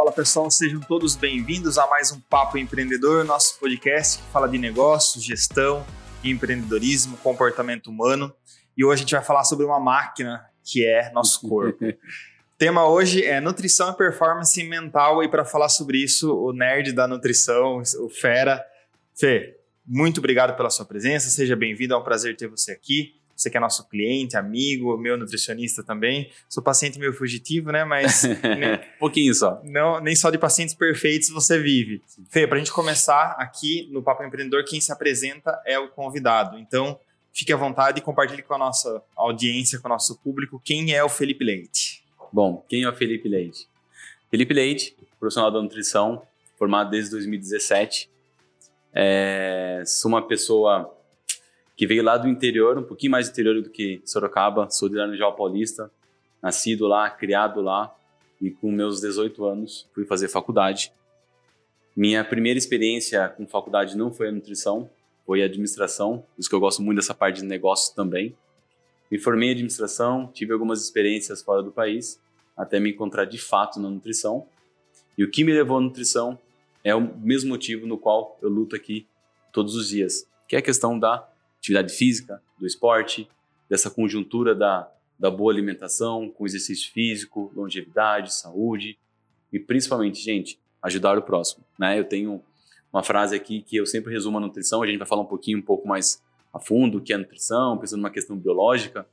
Fala pessoal, sejam todos bem-vindos a mais um Papo Empreendedor, nosso podcast que fala de negócios, gestão, empreendedorismo, comportamento humano. E hoje a gente vai falar sobre uma máquina que é nosso corpo. o tema hoje é nutrição e performance mental, e para falar sobre isso, o nerd da nutrição, o Fera. Fê, muito obrigado pela sua presença, seja bem-vindo, é um prazer ter você aqui você que é nosso cliente, amigo, meu nutricionista também. Sou paciente meio fugitivo, né? Mas. um pouquinho só. Não, nem só de pacientes perfeitos você vive. Fê, para a gente começar aqui no Papo Empreendedor, quem se apresenta é o convidado. Então, fique à vontade e compartilhe com a nossa audiência, com o nosso público, quem é o Felipe Leite. Bom, quem é o Felipe Leite? Felipe Leite, profissional da nutrição, formado desde 2017. É, sou uma pessoa que veio lá do interior, um pouquinho mais interior do que Sorocaba, sou de Laranjal Paulista, nascido lá, criado lá, e com meus 18 anos fui fazer faculdade. Minha primeira experiência com faculdade não foi a nutrição, foi a administração, por isso que eu gosto muito dessa parte de negócios também. Me formei em administração, tive algumas experiências fora do país, até me encontrar de fato na nutrição. E o que me levou à nutrição é o mesmo motivo no qual eu luto aqui todos os dias, que é a questão da atividade física, do esporte, dessa conjuntura da, da boa alimentação, com exercício físico, longevidade, saúde e principalmente, gente, ajudar o próximo. Né? Eu tenho uma frase aqui que eu sempre resumo a nutrição, a gente vai falar um pouquinho, um pouco mais a fundo o que é nutrição, pensando numa questão biológica,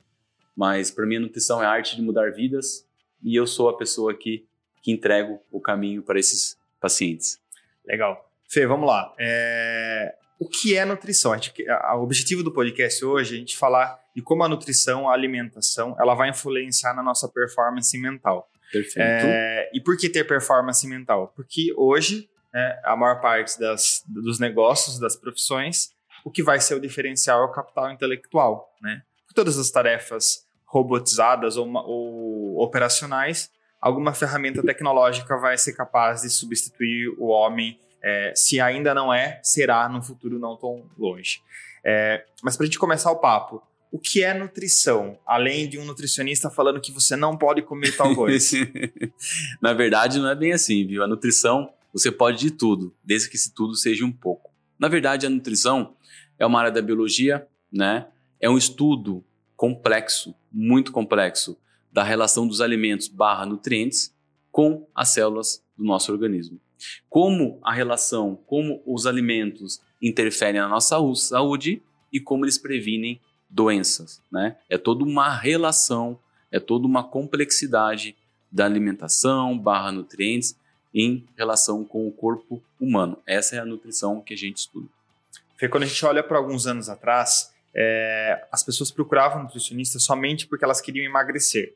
mas para mim a nutrição é a arte de mudar vidas e eu sou a pessoa que, que entrego o caminho para esses pacientes. Legal. Fê, vamos lá. É o que é nutrição. o objetivo do podcast hoje é a gente falar de como a nutrição, a alimentação, ela vai influenciar na nossa performance mental. Perfeito. É, e por que ter performance mental? Porque hoje, né, a maior parte das, dos negócios, das profissões, o que vai ser o diferencial é o capital intelectual. Né? Todas as tarefas robotizadas ou, ou operacionais, alguma ferramenta tecnológica vai ser capaz de substituir o homem é, se ainda não é, será no futuro não tão longe. É, mas para a gente começar o papo, o que é nutrição? Além de um nutricionista falando que você não pode comer tal coisa. Na verdade, não é bem assim, viu? A nutrição, você pode de tudo, desde que esse tudo seja um pouco. Na verdade, a nutrição é uma área da biologia, né? É um estudo complexo, muito complexo, da relação dos alimentos barra nutrientes com as células do nosso organismo. Como a relação, como os alimentos interferem na nossa saúde e como eles previnem doenças, né? É toda uma relação, é toda uma complexidade da alimentação barra nutrientes em relação com o corpo humano. Essa é a nutrição que a gente estuda. Fê, quando a gente olha para alguns anos atrás, é, as pessoas procuravam nutricionista somente porque elas queriam emagrecer.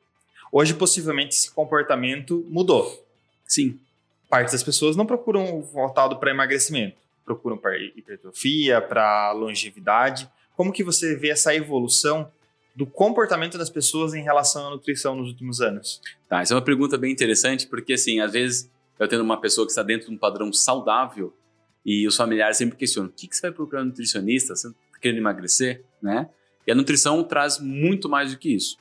Hoje, possivelmente, esse comportamento mudou. Sim parte das pessoas não procuram voltado para emagrecimento, procuram para hipertrofia, para longevidade. Como que você vê essa evolução do comportamento das pessoas em relação à nutrição nos últimos anos? Tá, essa é uma pergunta bem interessante, porque assim, às vezes eu tendo uma pessoa que está dentro de um padrão saudável e os familiares sempre questionam: o que, que você vai procurar um nutricionista? Você está querendo emagrecer? Né? E a nutrição traz muito mais do que isso.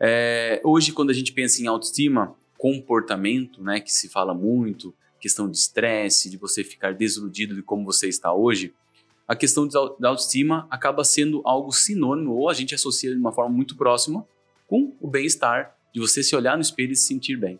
É, hoje, quando a gente pensa em autoestima, comportamento, né, que se fala muito, questão de estresse, de você ficar desiludido de como você está hoje, a questão da autoestima acaba sendo algo sinônimo, ou a gente associa de uma forma muito próxima, com o bem-estar, de você se olhar no espelho e se sentir bem.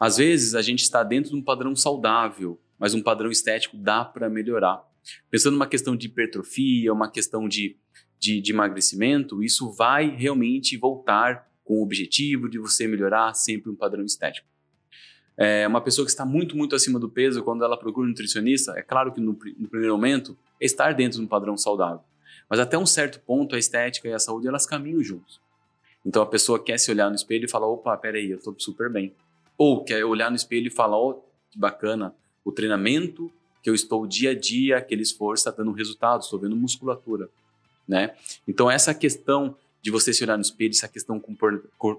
Às vezes a gente está dentro de um padrão saudável, mas um padrão estético dá para melhorar. Pensando numa questão de hipertrofia, uma questão de, de, de emagrecimento, isso vai realmente voltar com o objetivo de você melhorar sempre um padrão estético. É, uma pessoa que está muito, muito acima do peso, quando ela procura um nutricionista, é claro que no, no primeiro momento é estar dentro de um padrão saudável. Mas até um certo ponto, a estética e a saúde, elas caminham juntos. Então a pessoa quer se olhar no espelho e falar, opa, peraí, eu estou super bem. Ou quer olhar no espelho e falar, oh, que bacana, o treinamento que eu estou dia a dia, aquele esforço está dando resultado, estou vendo musculatura, né? Então essa questão de você se olhar no espelho, essa questão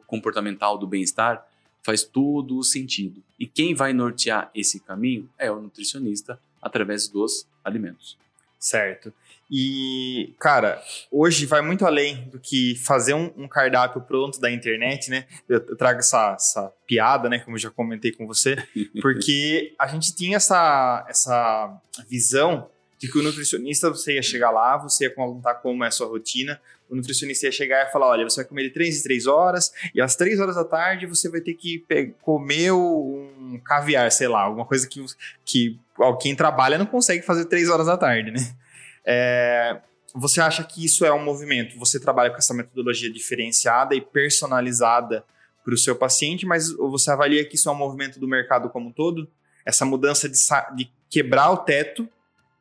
comportamental do bem-estar, faz todo o sentido. E quem vai nortear esse caminho é o nutricionista através dos alimentos. Certo. E, cara, hoje vai muito além do que fazer um, um cardápio pronto da internet, né? Eu, eu trago essa, essa, piada, né? Como eu já comentei com você, porque a gente tinha essa, essa visão de que o nutricionista, você ia chegar lá, você ia contar como é a sua rotina, o nutricionista ia chegar e falar, olha, você vai comer de 3 em 3 horas, e às 3 horas da tarde você vai ter que comer um caviar, sei lá, alguma coisa que, que quem trabalha não consegue fazer 3 horas da tarde, né? É, você acha que isso é um movimento? Você trabalha com essa metodologia diferenciada e personalizada para o seu paciente, mas você avalia que isso é um movimento do mercado como um todo? Essa mudança de, de quebrar o teto,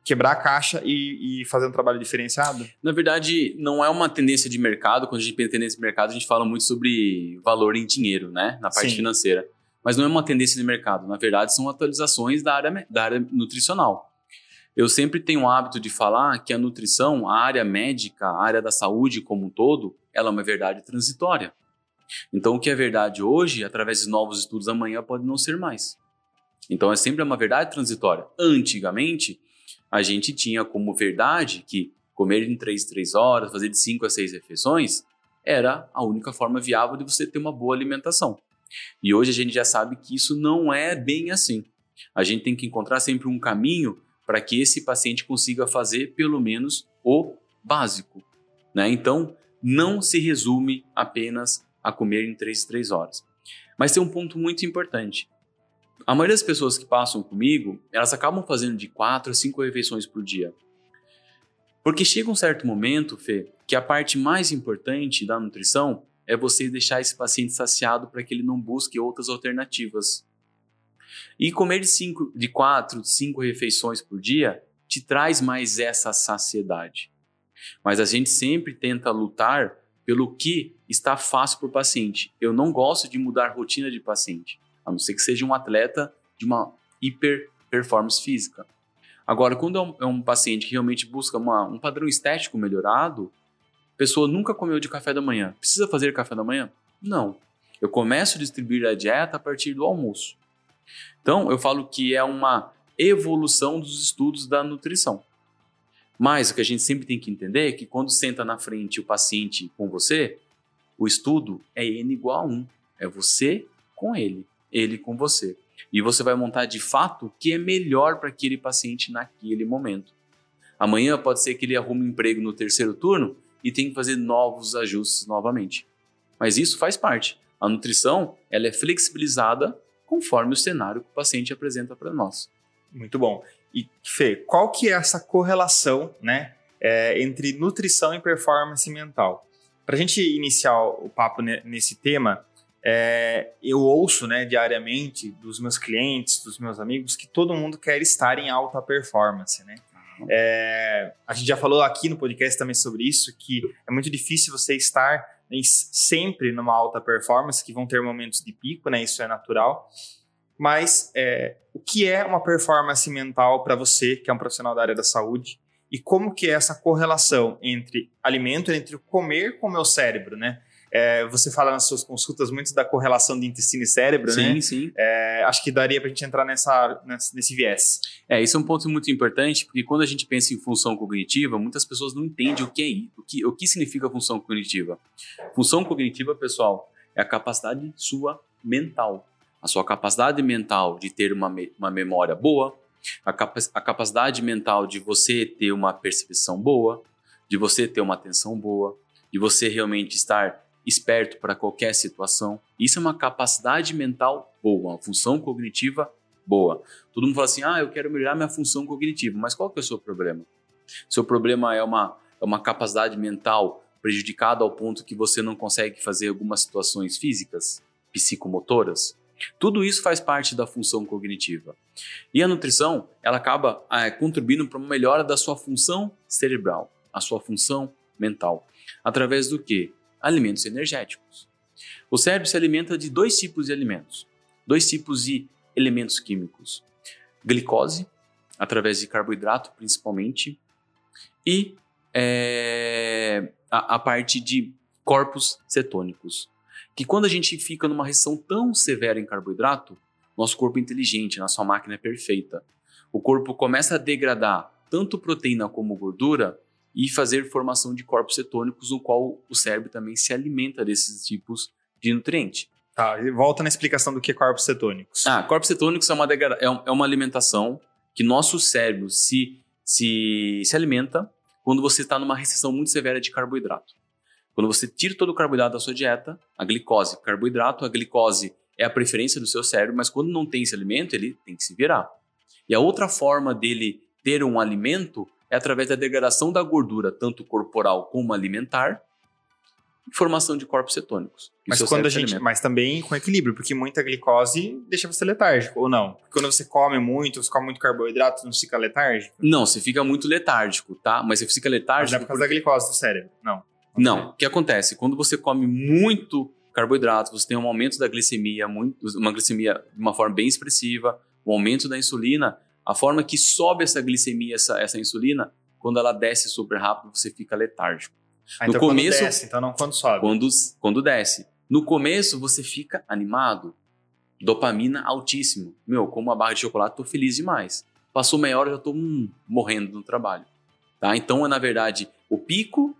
quebrar a caixa e, e, fazer um trabalho diferenciado? Na verdade, não é uma tendência de mercado. Quando a gente pensa em tendência de mercado, a gente fala muito sobre valor em dinheiro, né? Na parte Sim. financeira. Mas não é uma tendência de mercado. Na verdade, são atualizações da área, da área nutricional. Eu sempre tenho o hábito de falar que a nutrição, a área médica, a área da saúde como um todo, ela é uma verdade transitória. Então, o que é verdade hoje, através de novos estudos amanhã, pode não ser mais. Então, é sempre uma verdade transitória. Antigamente, a gente tinha como verdade que comer em 3 3 horas, fazer de 5 a 6 refeições, era a única forma viável de você ter uma boa alimentação. E hoje a gente já sabe que isso não é bem assim. A gente tem que encontrar sempre um caminho para que esse paciente consiga fazer pelo menos o básico. Né? Então, não se resume apenas a comer em 3 3 horas. Mas tem um ponto muito importante. A maioria das pessoas que passam comigo, elas acabam fazendo de 4 a 5 refeições por dia. Porque chega um certo momento, Fê, que a parte mais importante da nutrição é você deixar esse paciente saciado para que ele não busque outras alternativas. E comer de, cinco, de quatro, cinco refeições por dia te traz mais essa saciedade. Mas a gente sempre tenta lutar pelo que está fácil para o paciente. Eu não gosto de mudar rotina de paciente, a não ser que seja um atleta de uma hiper performance física. Agora, quando é um, é um paciente que realmente busca uma, um padrão estético melhorado, a pessoa nunca comeu de café da manhã. Precisa fazer café da manhã? Não. Eu começo a distribuir a dieta a partir do almoço. Então, eu falo que é uma evolução dos estudos da nutrição. Mas o que a gente sempre tem que entender é que quando senta na frente o paciente com você, o estudo é N igual a 1. É você com ele, ele com você. E você vai montar de fato o que é melhor para aquele paciente naquele momento. Amanhã pode ser que ele arrume um emprego no terceiro turno e tenha que fazer novos ajustes novamente. Mas isso faz parte. A nutrição ela é flexibilizada conforme o cenário que o paciente apresenta para nós. Muito bom. E, Fê, qual que é essa correlação né, é, entre nutrição e performance mental? Para a gente iniciar o papo nesse tema, é, eu ouço né, diariamente dos meus clientes, dos meus amigos, que todo mundo quer estar em alta performance. Né? É, a gente já falou aqui no podcast também sobre isso, que é muito difícil você estar sempre numa alta performance, que vão ter momentos de pico, né? Isso é natural. Mas é, o que é uma performance mental para você, que é um profissional da área da saúde, e como que é essa correlação entre alimento, entre comer com o meu cérebro, né? É, você fala nas suas consultas muito da correlação de intestino e cérebro, sim, né? Sim, sim. É, acho que daria para a gente entrar nessa, nesse viés. É, isso é um ponto muito importante, porque quando a gente pensa em função cognitiva, muitas pessoas não entendem o que é o que, o que significa função cognitiva. Função cognitiva, pessoal, é a capacidade sua mental. A sua capacidade mental de ter uma, uma memória boa, a, capa a capacidade mental de você ter uma percepção boa, de você ter uma atenção boa, de você realmente estar esperto para qualquer situação. Isso é uma capacidade mental boa, uma função cognitiva boa. Todo mundo fala assim: ah, eu quero melhorar minha função cognitiva, mas qual que é o seu problema? Seu problema é uma, é uma capacidade mental prejudicada ao ponto que você não consegue fazer algumas situações físicas, psicomotoras? Tudo isso faz parte da função cognitiva. E a nutrição, ela acaba é, contribuindo para uma melhora da sua função cerebral, a sua função mental. Através do que? Alimentos energéticos. O cérebro se alimenta de dois tipos de alimentos, dois tipos de elementos químicos: glicose, através de carboidrato principalmente, e é, a, a parte de corpos cetônicos. Que quando a gente fica numa restrição tão severa em carboidrato, nosso corpo é inteligente, nossa máquina é perfeita. O corpo começa a degradar tanto proteína como gordura e fazer formação de corpos cetônicos, no qual o cérebro também se alimenta desses tipos de nutriente. Tá, e volta na explicação do que é corpos cetônicos. Ah, corpos cetônicos é uma, é é uma alimentação que nosso cérebro se, se, se alimenta quando você está numa restrição muito severa de carboidrato. Quando você tira todo o carboidrato da sua dieta, a glicose, carboidrato, a glicose é a preferência do seu cérebro, mas quando não tem esse alimento, ele tem que se virar. E a outra forma dele ter um alimento é através da degradação da gordura, tanto corporal como alimentar, e formação de corpos cetônicos. Mas seu quando a gente, alimenta. mas também com equilíbrio, porque muita glicose deixa você letárgico ou não? Porque quando você come muito, você come muito carboidrato, não fica letárgico? Não, você fica muito letárgico, tá? Mas você fica Mas letárgico é por causa da glicose do cérebro. Não. Não. O que acontece? Quando você come muito carboidrato, você tem um aumento da glicemia, muito, uma glicemia de uma forma bem expressiva, um aumento da insulina. A forma que sobe essa glicemia, essa, essa insulina, quando ela desce super rápido, você fica letárgico. Ah, No então quando começo- desce, então não quando sobe. Quando, quando desce. No começo, você fica animado. Dopamina altíssimo. Meu, como uma barra de chocolate, tô feliz demais. Passou meia hora, já tô hum, morrendo no trabalho. Tá? Então, é na verdade, o pico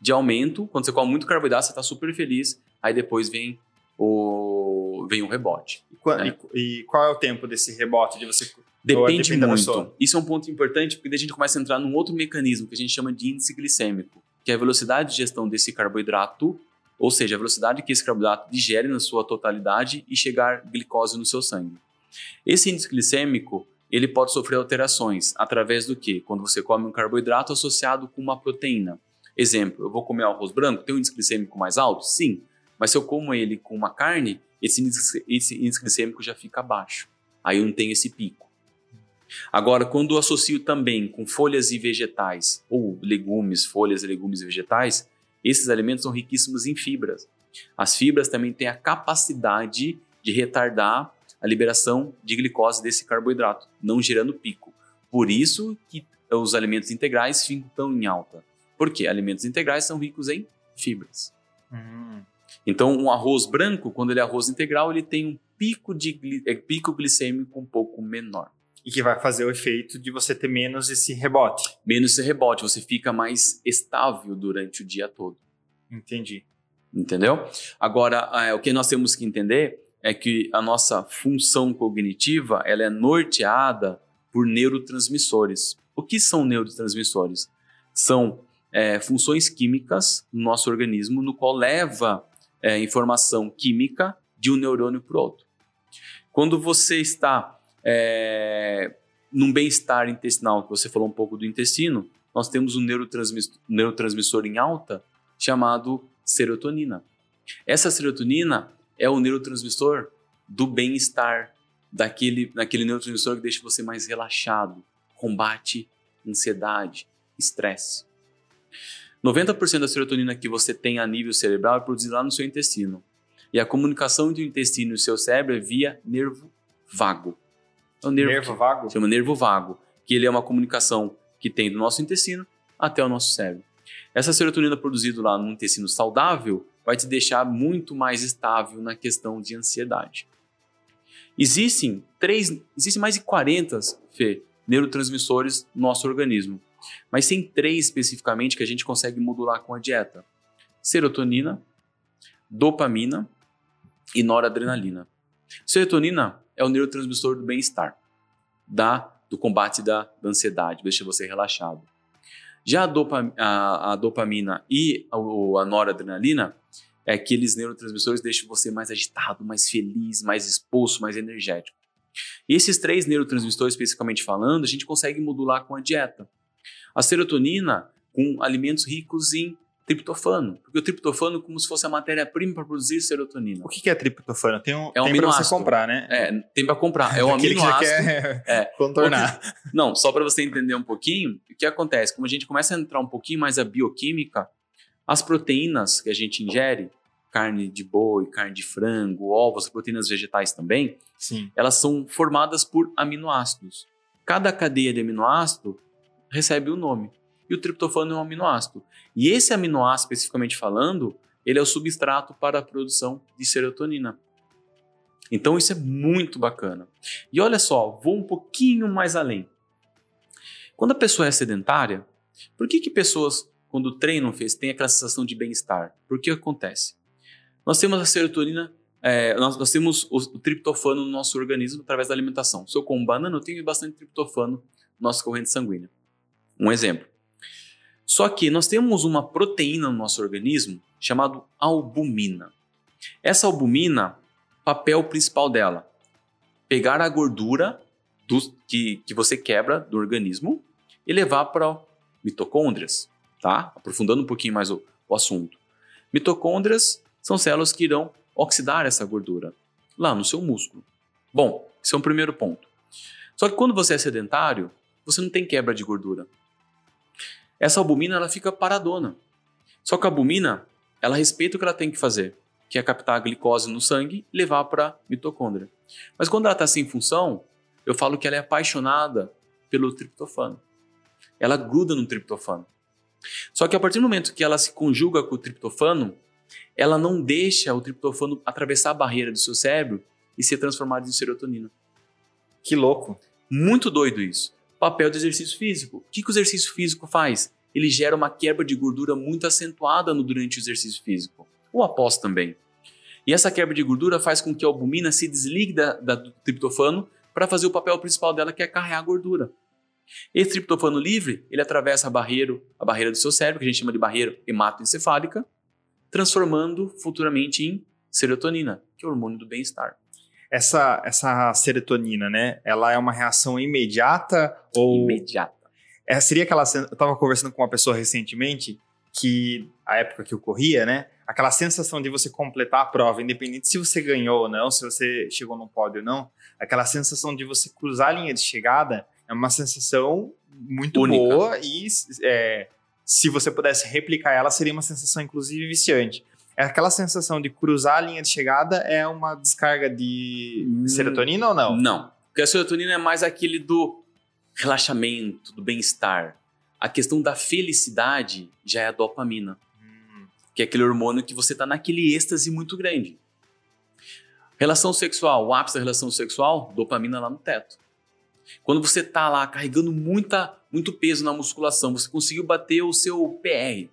de aumento, quando você come muito carboidrato, você tá super feliz. Aí depois vem o, vem o rebote. E, quan- É. e- e qual é o tempo desse rebote de você... Depende muito. Isso é um ponto importante, porque daí a gente começa a entrar num outro mecanismo que a gente chama de índice glicêmico, que é a velocidade de gestão desse carboidrato, ou seja, a velocidade que esse carboidrato digere na sua totalidade e chegar glicose no seu sangue. Esse índice glicêmico, ele pode sofrer alterações através do que? Quando você come um carboidrato associado com uma proteína. Exemplo, eu vou comer arroz branco, tem um índice glicêmico mais alto? Sim. Mas se eu como ele com uma carne, esse índice, esse índice glicêmico já fica baixo. Aí eu não tenho esse pico. Agora, quando eu associo também com folhas e vegetais, ou legumes, folhas, legumes e vegetais, esses alimentos são riquíssimos em fibras. As fibras também têm a capacidade de retardar a liberação de glicose desse carboidrato, não gerando pico. Por isso que os alimentos integrais ficam tão em alta. Por quê? Alimentos integrais são ricos em fibras. Hum. Então, um arroz branco, quando ele é arroz integral, ele tem um pico, de, eh, pico glicêmico um pouco menor. E que vai fazer o efeito de você ter menos esse rebote. menos esse rebote, você fica mais estável durante o dia todo, Entendi. entendeu? Agora, é, o que nós temos que entender é que a nossa função cognitiva ela é norteada por neurotransmissores. O que são neurotransmissores? São é, funções químicas no nosso organismo, no qual leva é, informação química de um neurônio para o outro. Quando você está é, num bem-estar intestinal, que você falou um pouco do intestino, nós temos um neurotransmissor, neurotransmissor em alta chamado serotonina. Essa serotonina é o neurotransmissor do bem-estar, daquele, daquele neurotransmissor que deixa você mais relaxado, combate ansiedade, estresse. 90% da serotonina que você tem a nível cerebral é produzida lá no seu intestino. E a comunicação entre o intestino e o seu cérebro é via nervo vago. É o nervo, Nervo que- vago? chama nervo vago, que ele é uma comunicação que tem do nosso intestino até o nosso cérebro. Essa serotonina produzida lá no intestino saudável vai te deixar muito mais estável na questão de ansiedade. Existem três, existem mais de 40 Fê, neurotransmissores no nosso organismo, mas tem três especificamente que a gente consegue modular com a dieta: serotonina, dopamina e noradrenalina. Serotonina é o neurotransmissor do bem-estar, da do combate da, da ansiedade, deixa você relaxado. Já a, dopa, a, a dopamina e a, a noradrenalina é aqueles neurotransmissores deixam você mais agitado, mais feliz, mais exposto, mais energético. E esses três neurotransmissores, especificamente falando, a gente consegue modular com a dieta. A serotonina com alimentos ricos em triptofano, porque o triptofano é como se fosse a matéria-prima para produzir serotonina. O que que é triptofano? Tem, um, É um tem pra você aminoácido. comprar, né? É, tem para comprar. É um Aquele que já aminoácido. quer É. contornar. Não, só para você entender um pouquinho, o que acontece? Como a gente começa a entrar um pouquinho mais a bioquímica, as proteínas que a gente ingere, carne de boi, carne de frango, ovos, proteínas vegetais também, Sim. elas são formadas por aminoácidos. Cada cadeia de aminoácido recebe um nome. E o triptofano é um aminoácido. E esse aminoácido, especificamente falando, ele é o substrato para a produção de serotonina. Então isso é muito bacana. E olha só, vou um pouquinho mais além. Quando a pessoa é sedentária, Por que, que pessoas, quando treinam, têm aquela sensação de bem-estar? Por que acontece? Nós temos a serotonina, é, nós, nós, temos o, o, triptofano no nosso organismo através da alimentação. Se eu como banana, eu tenho bastante triptofano na nossa corrente sanguínea. Um exemplo. Só que nós temos uma proteína no nosso organismo chamada albumina. Essa albumina, papel principal dela, pegar a gordura do, que, que você quebra do organismo e levar para mitocôndrias, tá? Aprofundando um pouquinho mais o, o assunto. Mitocôndrias são células que irão oxidar essa gordura lá no seu músculo. Bom, esse é um primeiro ponto. Só que quando você é sedentário, você não tem quebra de gordura. Essa albumina ela fica paradona. Só que a albumina, ela respeita o que ela tem que fazer, que é captar a glicose no sangue e levar para a mitocôndria. Mas quando ela está sem função, eu falo que ela é apaixonada pelo triptofano. Ela gruda no triptofano. Só que a partir do momento que ela se conjuga com o triptofano, ela não deixa o triptofano atravessar a barreira do seu cérebro e ser transformado em serotonina. Que louco. Muito doido isso. Papel do exercício físico. O que, que o exercício físico faz? Ele gera uma quebra de gordura muito acentuada no, durante o exercício físico. Ou após também. E essa quebra de gordura faz com que a albumina se desligue da, da, do triptofano para fazer o papel principal dela, que é carregar a gordura. Esse triptofano livre, ele atravessa a a barreira do seu cérebro, que a gente chama de barreira hematoencefálica, transformando futuramente em serotonina, que é o hormônio do bem-estar. Essa, essa serotonina, né? Ela é uma reação imediata ou. Imediata. É, seria aquela. Eu estava conversando com uma pessoa recentemente que, a época que eu corria, né? Aquela sensação de você completar a prova, independente se você ganhou ou não, se você chegou no pódio ou não, aquela sensação de você cruzar a linha de chegada é uma sensação muito Única. boa e é, se você pudesse replicar ela, seria uma sensação, inclusive, viciante. É aquela sensação de cruzar a linha de chegada é uma descarga de hum, serotonina ou não? Não. Porque a serotonina é mais aquele do relaxamento, do bem-estar. A questão da felicidade já é a dopamina, hum. que é aquele hormônio que você está naquele êxtase muito grande. Relação sexual, o ápice da relação sexual, dopamina lá no teto. Quando você está lá carregando muita, muito peso na musculação, você conseguiu bater o seu PR.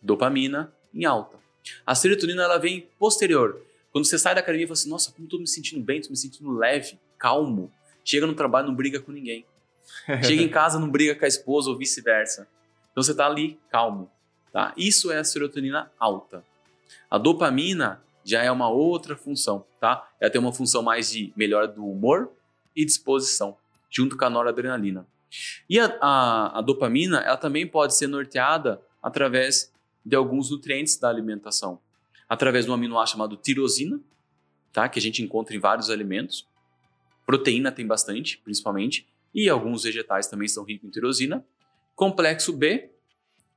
Dopamina em alta. A serotonina ela vem posterior. Quando você sai da academia e fala assim, nossa, como estou me sentindo bem, estou me sentindo leve, calmo. Chega no trabalho, não briga com ninguém. Chega em casa, não briga com a esposa ou vice-versa. Então você está ali calmo. Tá? Isso é a serotonina alta. A dopamina já é uma outra função, tá? Ela tem uma função mais de melhora do humor, e disposição, junto com a noradrenalina. E a, a, a dopamina, ela também pode ser norteada através de alguns nutrientes da alimentação. Através de um aminoácido chamado tirosina, tá? que a gente encontra em vários alimentos. Proteína tem bastante, principalmente, e alguns vegetais também são ricos em tirosina. Complexo B,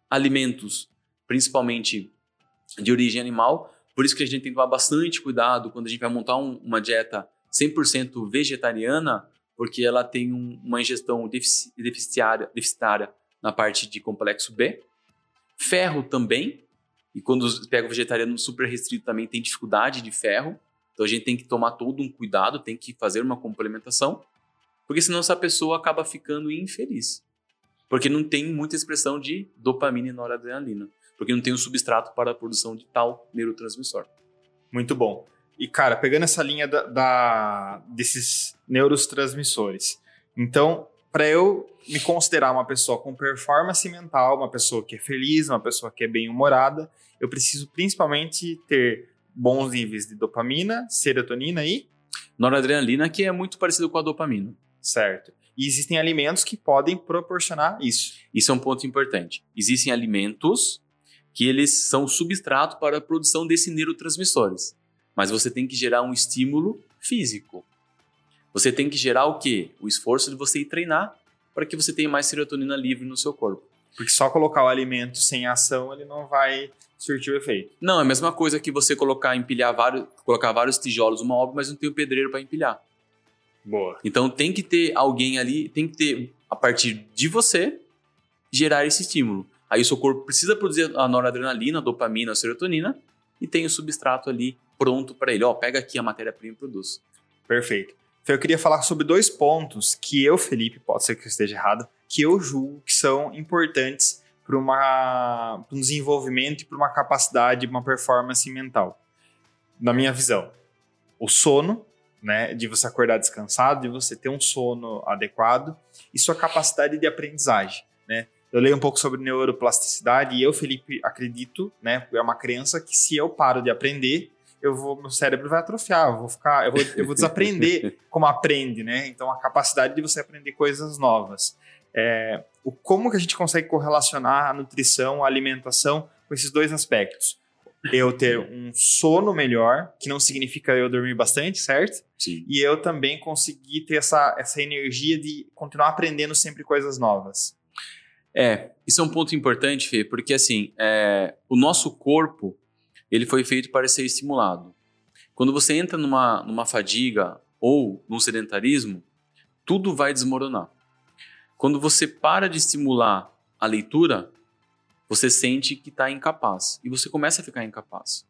alimentos principalmente de origem animal, por isso que a gente tem que tomar bastante cuidado quando a gente vai montar um, uma dieta 100% vegetariana, porque ela tem um, uma ingestão deficitária, deficitária na parte de complexo B. Ferro também, e quando pega o vegetariano super restrito também tem dificuldade de ferro. Então a gente tem que tomar todo um cuidado, tem que fazer uma complementação, porque senão essa pessoa acaba ficando infeliz. Porque não tem muita expressão de dopamina e noradrenalina, porque não tem o substrato para a produção de tal neurotransmissor. Muito bom. E, cara, pegando essa linha da, da desses neurotransmissores. Então, para eu me considerar uma pessoa com performance mental, uma pessoa que é feliz, uma pessoa que é bem-humorada, eu preciso principalmente ter bons níveis de dopamina, serotonina e noradrenalina, que é muito parecido com a dopamina. Certo. E existem alimentos que podem proporcionar isso. Isso é um ponto importante. Existem alimentos que eles são substrato para a produção desses neurotransmissores mas você tem que gerar um estímulo físico. Você tem que gerar o quê? O esforço de você ir treinar para que você tenha mais serotonina livre no seu corpo. Porque só colocar o alimento sem ação, ele não vai surtir o efeito. Não, é a mesma coisa que você colocar, empilhar vários, colocar vários tijolos numa obra, mas não tem o um pedreiro para empilhar. Boa. Então tem que ter alguém ali, tem que ter, a partir de você, gerar esse estímulo. Aí o seu corpo precisa produzir a noradrenalina, a dopamina, a serotonina, e tem o substrato ali pronto para ele. Ó, pega aqui a matéria-prima e produz. Perfeito. Então eu queria falar sobre dois pontos que eu, Felipe, pode ser que eu esteja errado, que eu julgo que são importantes para um desenvolvimento e para uma capacidade, uma performance mental. Na minha visão, o sono, né, de você acordar descansado, de você ter um sono adequado e sua capacidade de aprendizagem, né? Eu leio um pouco sobre neuroplasticidade e eu, Felipe, acredito, né, é uma crença que se eu paro de aprender, eu vou, meu cérebro vai atrofiar, eu vou ficar, eu vou, eu vou desaprender como aprende, né? Então a capacidade de você aprender coisas novas. É, o como que a gente consegue correlacionar a nutrição, a alimentação com esses dois aspectos? Eu ter um sono melhor, que não significa eu dormir bastante, certo? Sim. E eu também conseguir ter essa, essa energia de continuar aprendendo sempre coisas novas. É, isso é um ponto importante, Fê, porque assim, é, o nosso corpo, ele foi feito para ser estimulado. Quando você entra numa, numa fadiga ou num sedentarismo, tudo vai desmoronar. Quando você para de estimular a leitura, você sente que está incapaz e você começa a ficar incapaz.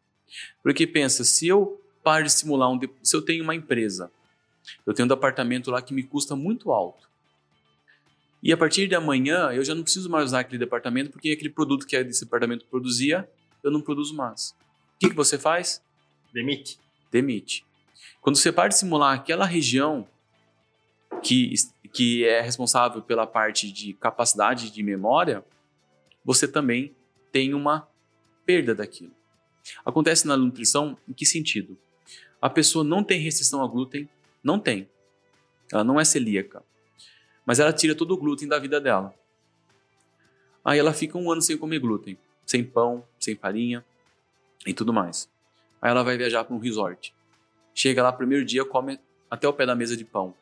Porque pensa, se eu paro de estimular um, se eu tenho uma empresa, eu tenho um departamento lá que me custa muito alto. E a partir de amanhã eu já não preciso mais usar aquele departamento porque aquele produto que esse departamento produzia, eu não produzo mais. O que, que você faz? Demite. Demite. Quando você para de simular aquela região que, que é responsável pela parte de capacidade de memória, você também tem uma perda daquilo. Acontece na nutrição em que sentido? A pessoa não tem restrição a glúten, não tem. Ela não é celíaca mas ela tira todo o glúten da vida dela. Aí ela fica um ano sem comer glúten, sem pão, sem farinha e tudo mais. Aí ela vai viajar para um resort. Chega lá, primeiro dia, come até o pé da mesa de pão.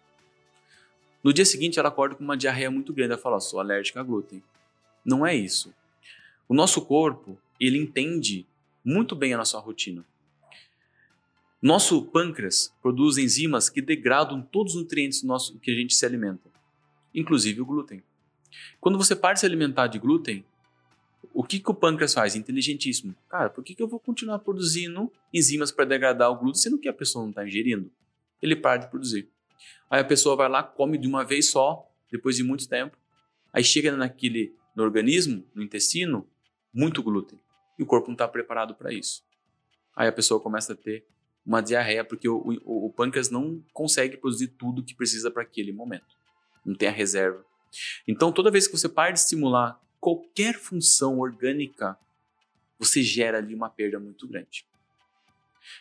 No dia seguinte, ela acorda com uma diarreia muito grande. Ela fala: sou alérgica a glúten. Não é isso. O nosso corpo, ele entende muito bem a nossa rotina. Nosso pâncreas produz enzimas que degradam todos os nutrientes nosso, que a gente se alimenta inclusive o glúten. Quando você para de se alimentar de glúten, o que, que o pâncreas faz? Inteligentíssimo. Cara, por que, que eu vou continuar produzindo enzimas para degradar o glúten, sendo que a pessoa não está ingerindo? Ele para de produzir. Aí a pessoa vai lá, come de uma vez só, depois de muito tempo. Aí chega naquele, no organismo, no intestino, muito glúten. E o corpo não está preparado para isso. Aí a pessoa começa a ter uma diarreia, porque o, o, o pâncreas não consegue produzir tudo que precisa para aquele momento não tem a reserva. Então, toda vez que você para de estimular qualquer função orgânica, você gera ali uma perda muito grande.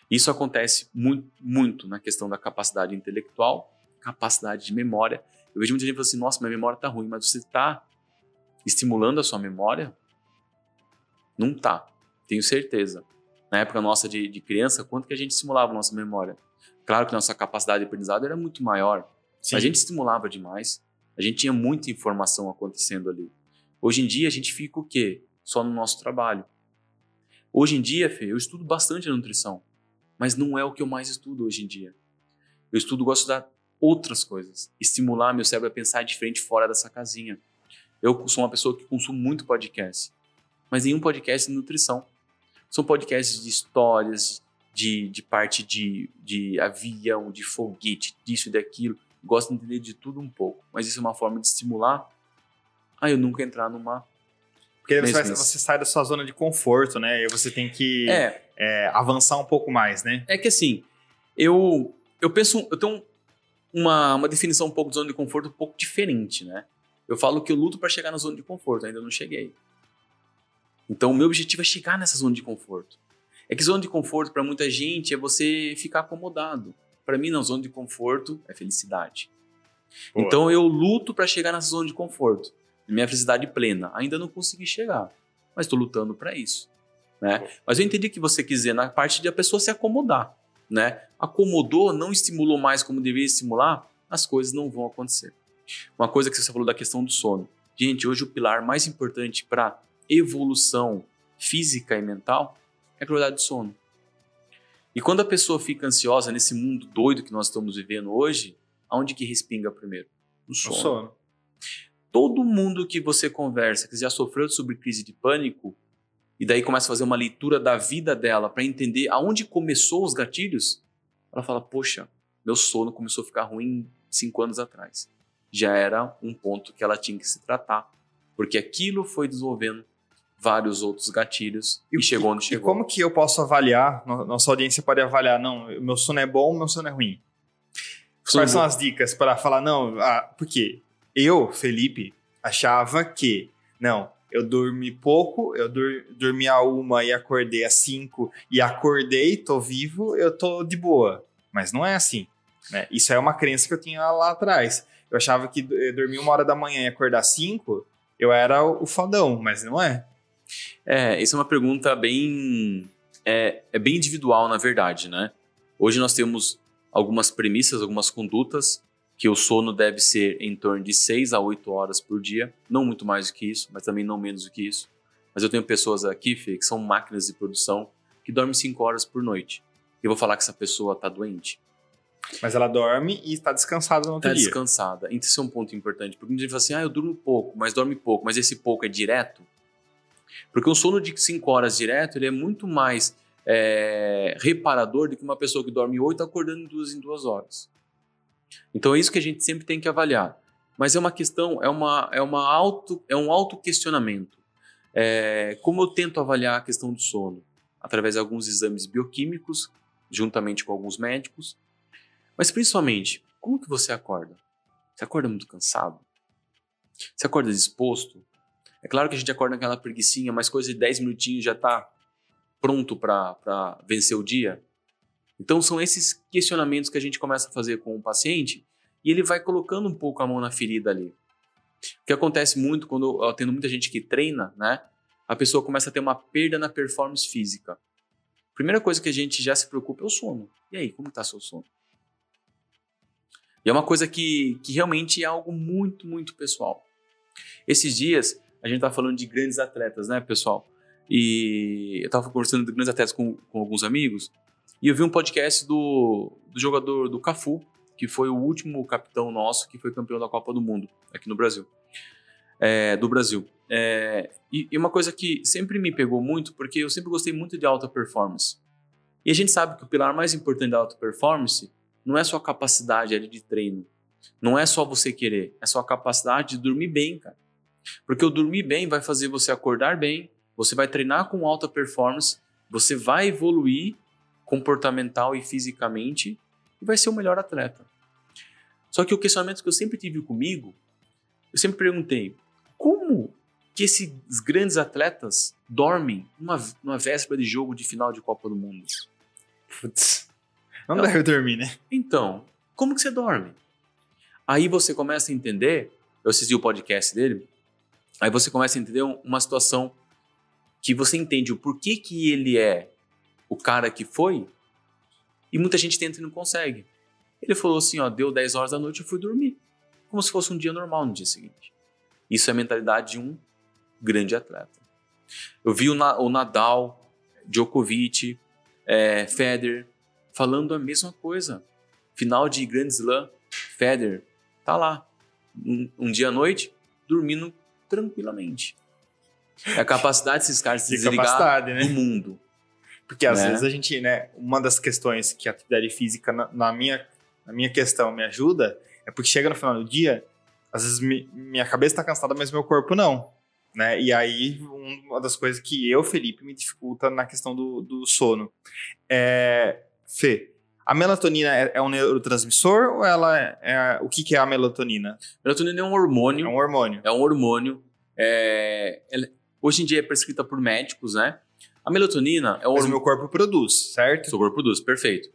Isso acontece muito, muito na questão da capacidade intelectual, capacidade de memória. Eu vejo muita gente falando assim: nossa, minha memória está ruim, mas você está estimulando a sua memória? Não está, tenho certeza. Na época nossa de, de criança, quanto que a gente estimulava a nossa memória? Claro que nossa capacidade de aprendizado era muito maior, Sim. A gente estimulava demais. A gente tinha muita informação acontecendo ali. Hoje em dia a gente fica o quê? Só no nosso trabalho. Hoje em dia, Fê, eu estudo bastante a nutrição, mas não é o que eu mais estudo hoje em dia. Eu estudo, gosto de outras coisas, estimular meu cérebro a pensar diferente fora dessa casinha. Eu sou uma pessoa que consumo muito podcast, mas nenhum podcast de nutrição. São podcasts de histórias, de, de parte de, de avião, de foguete, disso e daquilo gosto de entender de tudo um pouco, mas isso é uma forma de estimular a eu nunca entrar numa. Porque você, vai, você, sai da sua zona de conforto, né? E você tem que é. É, avançar um pouco mais, né? É que assim, eu, eu penso, eu tenho uma, uma definição um pouco de zona de conforto um pouco diferente, né? Eu falo que eu luto para chegar na zona de conforto, ainda não cheguei. Então, o meu objetivo é chegar nessa zona de conforto. É que zona de conforto para muita gente é você ficar acomodado. Para mim, na zona de conforto é felicidade. Boa. Então eu luto para chegar nessa zona de conforto, minha felicidade plena. Ainda não consegui chegar, mas estou lutando para isso. Né? Mas eu entendi que você quis dizer na parte de a pessoa se acomodar. Né? Acomodou, não estimulou mais como deveria estimular, as coisas não vão acontecer. Uma coisa que você falou da questão do sono. Gente, hoje o pilar mais importante para evolução física e mental é a qualidade de sono. E quando a pessoa fica ansiosa nesse mundo doido que nós estamos vivendo hoje, aonde que respinga primeiro? No sono. No sono. Todo mundo que você conversa, que já sofreu sobre crise de pânico, e daí começa a fazer uma leitura da vida dela para entender aonde começou os gatilhos, ela fala: Poxa, meu sono começou a ficar ruim cinco anos atrás. já era um ponto que ela tinha que se tratar, porque aquilo foi desenvolvendo vários outros gatilhos e, e chegou onde chegou. E como que eu posso avaliar? Nossa audiência pode avaliar, não, meu sono é bom, meu sono é ruim. Quais são as dicas para falar, não, ah, porque eu, Felipe, achava que, não, eu dormi pouco, eu dur, dormi a uma e acordei às cinco e acordei, tô vivo, eu tô de boa. Mas não é assim. Né? Isso é uma crença que eu tinha lá atrás. Eu achava que dormir uma hora da manhã e acordar às cinco, eu era o fodão, mas não é. É, isso é uma pergunta bem. É, é bem individual, na verdade, né? Hoje nós temos algumas premissas, algumas condutas que o sono deve ser em torno de 6 a 8 horas por dia, não muito mais do que isso, mas também não menos do que isso. Mas eu tenho pessoas aqui, Fê, que são máquinas de produção que dormem 5 horas por noite. Eu vou falar que essa pessoa está doente. Mas ela dorme e está descansada no outro tá dia. Está descansada. Então, isso é um ponto importante. Porque a gente fala assim, ah, eu durmo pouco, mas dorme pouco. Mas esse pouco é direto? Porque um sono de 5 horas direto, ele é muito mais é, reparador do que uma pessoa que dorme 8 acordando em duas em duas horas. Então é isso que a gente sempre tem que avaliar. Mas é uma questão, é, uma, é, uma auto, é um auto-questionamento. É, como eu tento avaliar a questão do sono? Através de alguns exames bioquímicos, juntamente com alguns médicos. Mas principalmente, como que você acorda? Você acorda muito cansado? Você acorda disposto? É claro que a gente acorda naquela preguiçinha, mas coisa de 10 minutinhos já está pronto para vencer o dia. Então são esses questionamentos que a gente começa a fazer com o paciente e ele vai colocando um pouco a mão na ferida ali. O que acontece muito quando eu muita gente que treina, né? A pessoa começa a ter uma perda na performance física. Primeira coisa que a gente já se preocupa é o sono. E aí, como está seu sono? E é uma coisa que, que realmente é algo muito, muito pessoal. Esses dias, a gente tá falando de grandes atletas, né, pessoal? E eu estava conversando de grandes atletas com, com alguns amigos, e eu vi um podcast do, do jogador do Cafu, que foi o último capitão nosso que foi campeão da Copa do Mundo aqui no Brasil. É, do Brasil. É, e, e, uma coisa que sempre me pegou muito, porque eu sempre gostei muito de alta performance. E a gente sabe que o pilar mais importante da alta performance não é só a capacidade de treino. Não é só você querer, é só a capacidade de dormir bem, cara. Porque o dormir bem vai fazer você acordar bem, você vai treinar com alta performance, você vai evoluir comportamental e fisicamente e vai ser o melhor atleta. Só que o questionamento que eu sempre tive comigo, eu sempre perguntei, como que esses grandes atletas dormem numa, numa véspera de jogo de final de Copa do Mundo? Putz, não deve dormir, né? Então, como que você dorme? Aí você começa a entender, eu assisti o podcast dele, aí você começa a entender uma situação que você entende o porquê que ele é o cara que foi, e muita gente tenta e não consegue. Ele falou assim, ó, deu 10 horas da noite, eu fui dormir. Como se fosse um dia normal no dia seguinte. Isso é a mentalidade de um grande atleta. Eu vi o, Na o Nadal, Djokovic, é, Federer, falando a mesma coisa. Final de Grand Slam, Federer tá lá, um, um dia à noite, dormindo tranquilamente. É a capacidade desses caras se desligar né? do mundo. Porque às né? vezes a gente, né, uma das questões que a atividade física, na, na, minha, na minha questão, me ajuda, é porque chega no final do dia, às vezes mi, minha cabeça está cansada, mas meu corpo não. Né? E aí, uma das coisas que eu, Felipe, me dificulta na questão do, do sono. É, Fê, a melatonina é, é, um neurotransmissor ou ela é, é, o que, que é a melatonina? Melatonina é um hormônio. É um hormônio. É um hormônio. É, ela, hoje em dia é prescrita por médicos, né? A melatonina é o Mas o meu corpo produz, certo? Seu corpo produz, perfeito.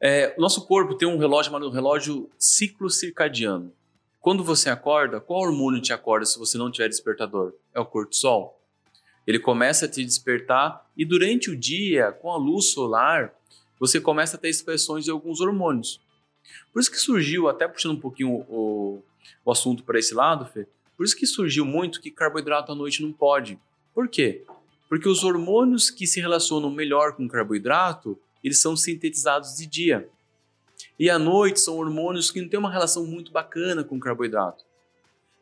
É, o nosso corpo tem um relógio chamado relógio ciclo circadiano. Quando você acorda, qual hormônio te acorda se você não tiver despertador? É o cortisol. Ele começa a te despertar e durante o dia, com a luz solar, você começa a ter expressões de alguns hormônios. Por isso que surgiu, até puxando um pouquinho o, o assunto para esse lado, Fê, por isso que surgiu muito que carboidrato à noite não pode. Por quê? Porque os hormônios que se relacionam melhor com carboidrato, eles são sintetizados de dia. E à noite são hormônios que não têm uma relação muito bacana com carboidrato.